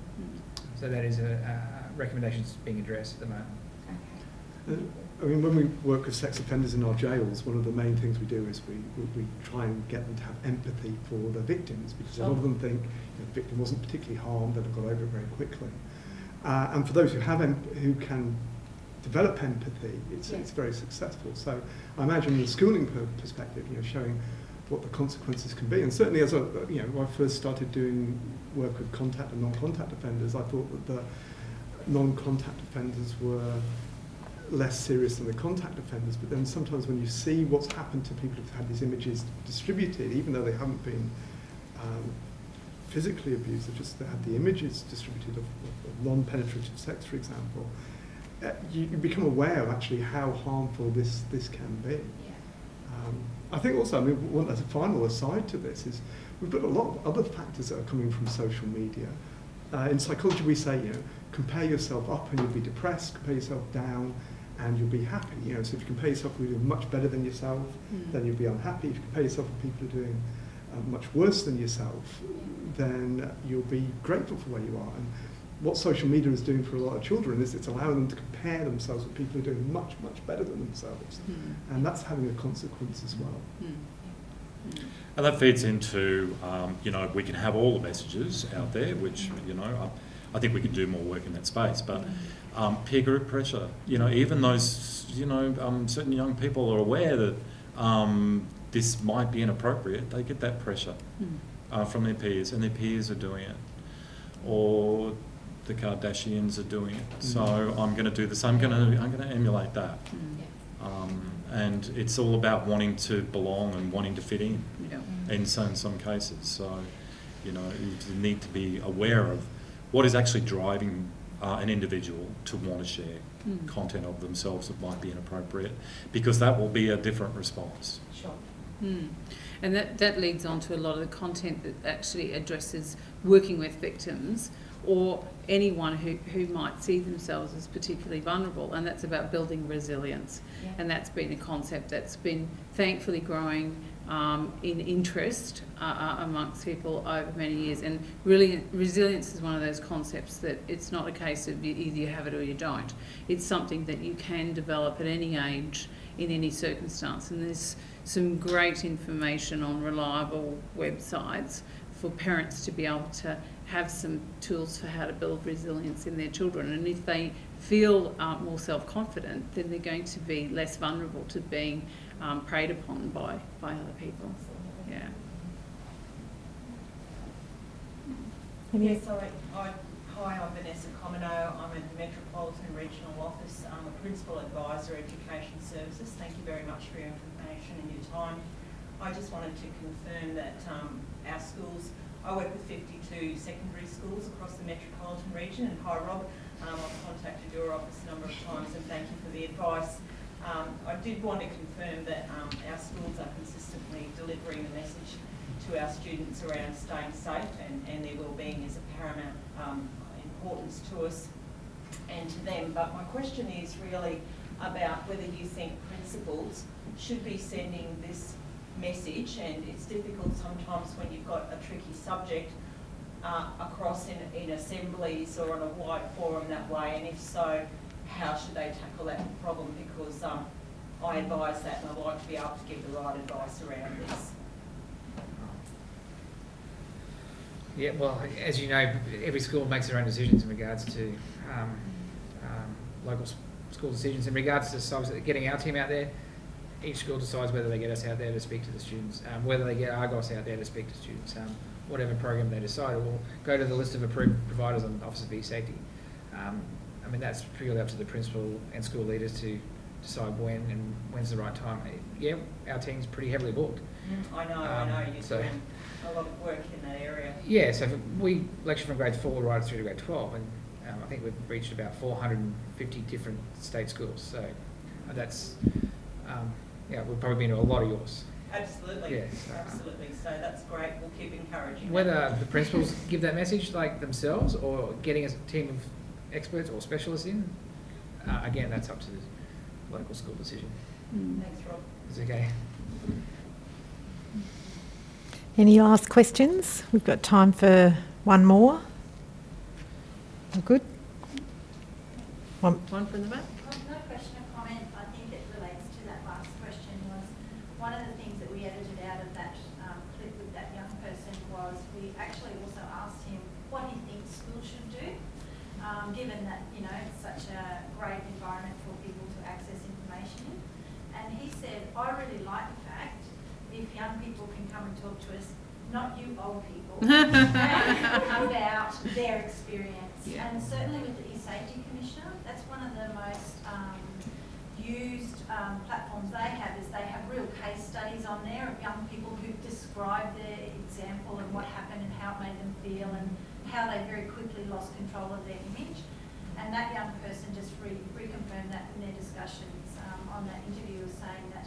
So that is a, a recommendation that's being addressed at the moment. Okay. Uh, I mean, when we work with sex offenders in our jails, one of the main things we do is we, we, we try and get them to have empathy for the victims because a lot of them think you know, the victim wasn't particularly harmed and have got over it very quickly. Uh, and for those who have em- who can develop empathy, it's, Yeah. it's very successful. So I imagine in the schooling per- perspective, you know, showing what the consequences can be. And certainly as I, you know, when I first started doing work with contact and non-contact offenders, I thought that the non-contact offenders were less serious than the contact offenders, but then sometimes when you see what's happened to people who've had these images distributed, even though they haven't been um, physically abused, they've just had the images distributed of, of non-penetrative sex, for example, uh, you, you become aware of actually how harmful this, this can be. Um, I think also, I mean, one, as a final aside to this is we've got a lot of other factors that are coming from social media. Uh, in psychology, we say, you know, compare yourself up and you'll be depressed, compare yourself down and you'll be happy. You know, so if you compare yourself with doing much better than yourself, Mm. then you'll be unhappy. If you compare yourself with people who are doing uh, much worse than yourself, then you'll be grateful for where you are. And what social media is doing for a lot of children is it's allowing them to compare themselves with people who are doing much, much better than themselves. Mm. And that's having a consequence as well. Mm. Mm. And that feeds into, um, you know, we can have all the messages out there, which, you know, I, I think we can do more work in that space. But um, peer group pressure, you know, even those, you know, um, certain young people are aware that um, this might be inappropriate, they get that pressure Mm. uh, from their peers, and their peers are doing it. Or the Kardashians are doing it. So I'm going to do this. I'm going to I'm going to emulate that. Mm. Yeah. Um, and it's all about wanting to belong and wanting to fit in Yeah. Mm. in some, some cases. So, you know, you need to be aware of what is actually driving uh, an individual to want to share Mm. content of themselves that might be inappropriate, because that will be a different response. Sure. Mm. And that, that leads on to a lot of the content that actually addresses working with victims or anyone who, who might see themselves as particularly vulnerable, and that's about building resilience. Yeah. And that's been a concept that's been thankfully growing um, in interest uh, uh, amongst people over many years. And really, resilience is one of those concepts that it's not a case of you, either you have it or you don't. It's something that you can develop at any age in any circumstance. And there's some great information on reliable websites for parents to be able to have some tools for how to build resilience in their children. And if they feel uh, more self confident, then they're going to be less vulnerable to being um, preyed upon by, by other people. Yeah. Any- Yes, I, I, hi, I'm Vanessa Comino. I'm at the Metropolitan Regional Office. I'm a Principal Advisor Education Services. Thank you very much for your information and your time. I just wanted to confirm that um, our schools, I work with 52 secondary schools across the metropolitan region. And hi, Rob, um, I've contacted your office a number of times and thank you for the advice. Um, I did want to confirm that um, our schools are consistently delivering the message to our students around staying safe and, and their well-being is of paramount um, importance to us and to them. But my question is really about whether you think principals should be sending this message, and it's difficult sometimes when you've got a tricky subject uh, across in, in assemblies or on a wide forum that way, and if so, how should they tackle that problem? Because um, I advise that and I'd like to be able to give the right advice around this. Yeah, well, as you know, every school makes their own decisions in regards to um, um, local school decisions. In regards to getting our team out there, each school decides whether they get us out there to speak to the students, um, whether they get Argos out there to speak to students, um, whatever program they decide, or go to the list of approved providers on Office of E-Safety. Um, I mean, that's purely up to the principal and school leaders to decide when and when's the right time. Yeah, our team's pretty heavily booked. I know, Um, I know, you're so- doing a lot of work in that area. Yeah, so we lecture from grade four right through to grade 12, and um, I think we've reached about 450 different state schools. So uh, that's, um, yeah, we've probably been to a lot of yours. Absolutely, Yes, absolutely. So that's great. We'll keep encouraging that. Whether the principals give that message like themselves or getting a team of experts or specialists in, uh, again, that's up to the local school decision. Thanks, Rob. Is it okay? Any last questions? We've got time for one more. All good? One, One from the back? Um, No question or comment, I think it relates to that last question was, one of the things that we edited out of that um, clip with that young person was, we actually also asked him what he thinks schools should do, um, given that, you know, it's such a great environment for people to access information in. And he said, I really like the fact if young people can come and talk to us, not you old people, [LAUGHS] about their experience. Yeah. And certainly with the e-safety commissioner, that's one of the most um, used um, platforms they have is they have real case studies on there of young people who've described their example and what happened and how it made them feel and how they very quickly lost control of their image. And that young person just re- reconfirmed that in their discussions um, on that interview was saying that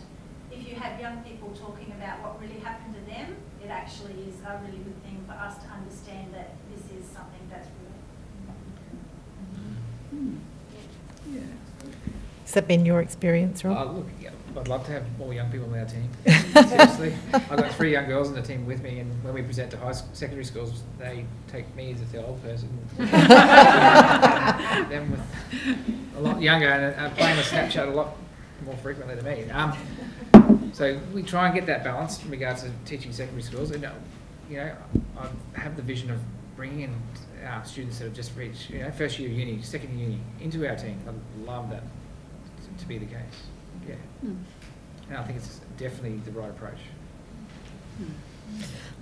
if you have young people talking about what really happened to them, it actually is a really good thing for us to understand that this is something that's real. has that been your experience, Rob? Uh, look, yeah, I'd love to have more young people in our team. [LAUGHS] Seriously, I've got three young girls in the team with me, and when we present to high sc- secondary schools, they take me as if they're old person. [LAUGHS] [LAUGHS] Them with a lot younger and are playing with Snapchat a lot more frequently than me. Um, so we try and get that balance in regards to teaching secondary schools, and uh, you know, I have the vision of bringing in uh, students that have just reached, you know, first year uni, second year uni, into our team. I love that to- to be the case. Yeah. And I think it's definitely the right approach.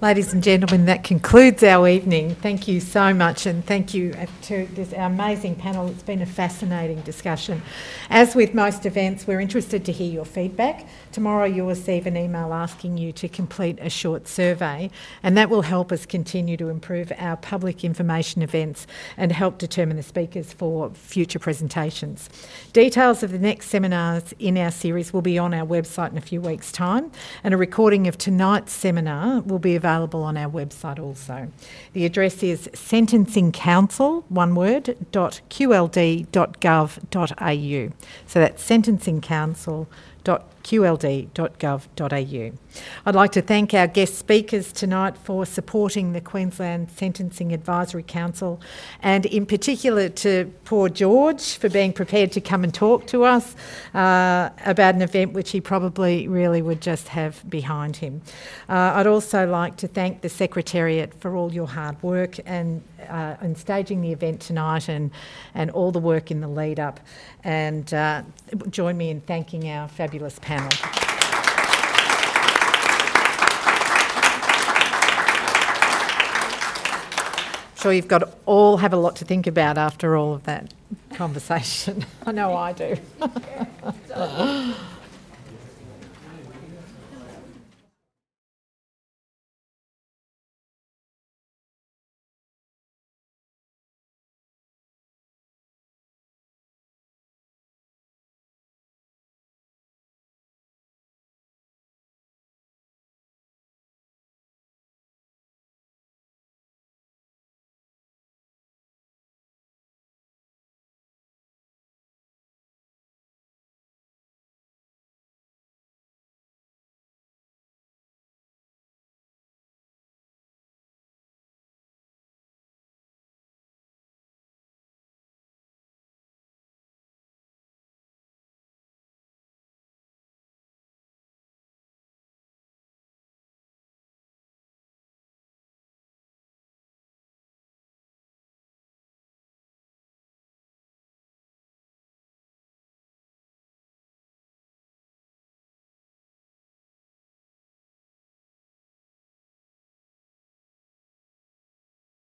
Ladies and gentlemen, that concludes our evening. Thank you so much, and thank you to this our amazing panel. It's been a fascinating discussion. As with most events, we're interested to hear your feedback. Tomorrow, you'll receive an email asking you to complete a short survey, and that will help us continue to improve our public information events and help determine the speakers for future presentations. Details of the next seminars in our series will be on our website in a few weeks' time, and a recording of tonight's seminar will be available on our website also. The address is sentencingcouncil, one word, dot qld.gov.au. So that's sentencingcouncil.qld.gov.au. I'd like to thank our guest speakers tonight for supporting the Queensland Sentencing Advisory Council and in particular to poor George for being prepared to come and talk to us uh, about an event which he probably really would just have behind him. Uh, I'd also like to thank the Secretariat for all your hard work and uh, in staging the event tonight and, and all the work in the lead up. And uh, join me in thanking our fabulous panel. Sure you've got all have a lot to think about after all of that conversation. [LAUGHS] I know I do. [LAUGHS]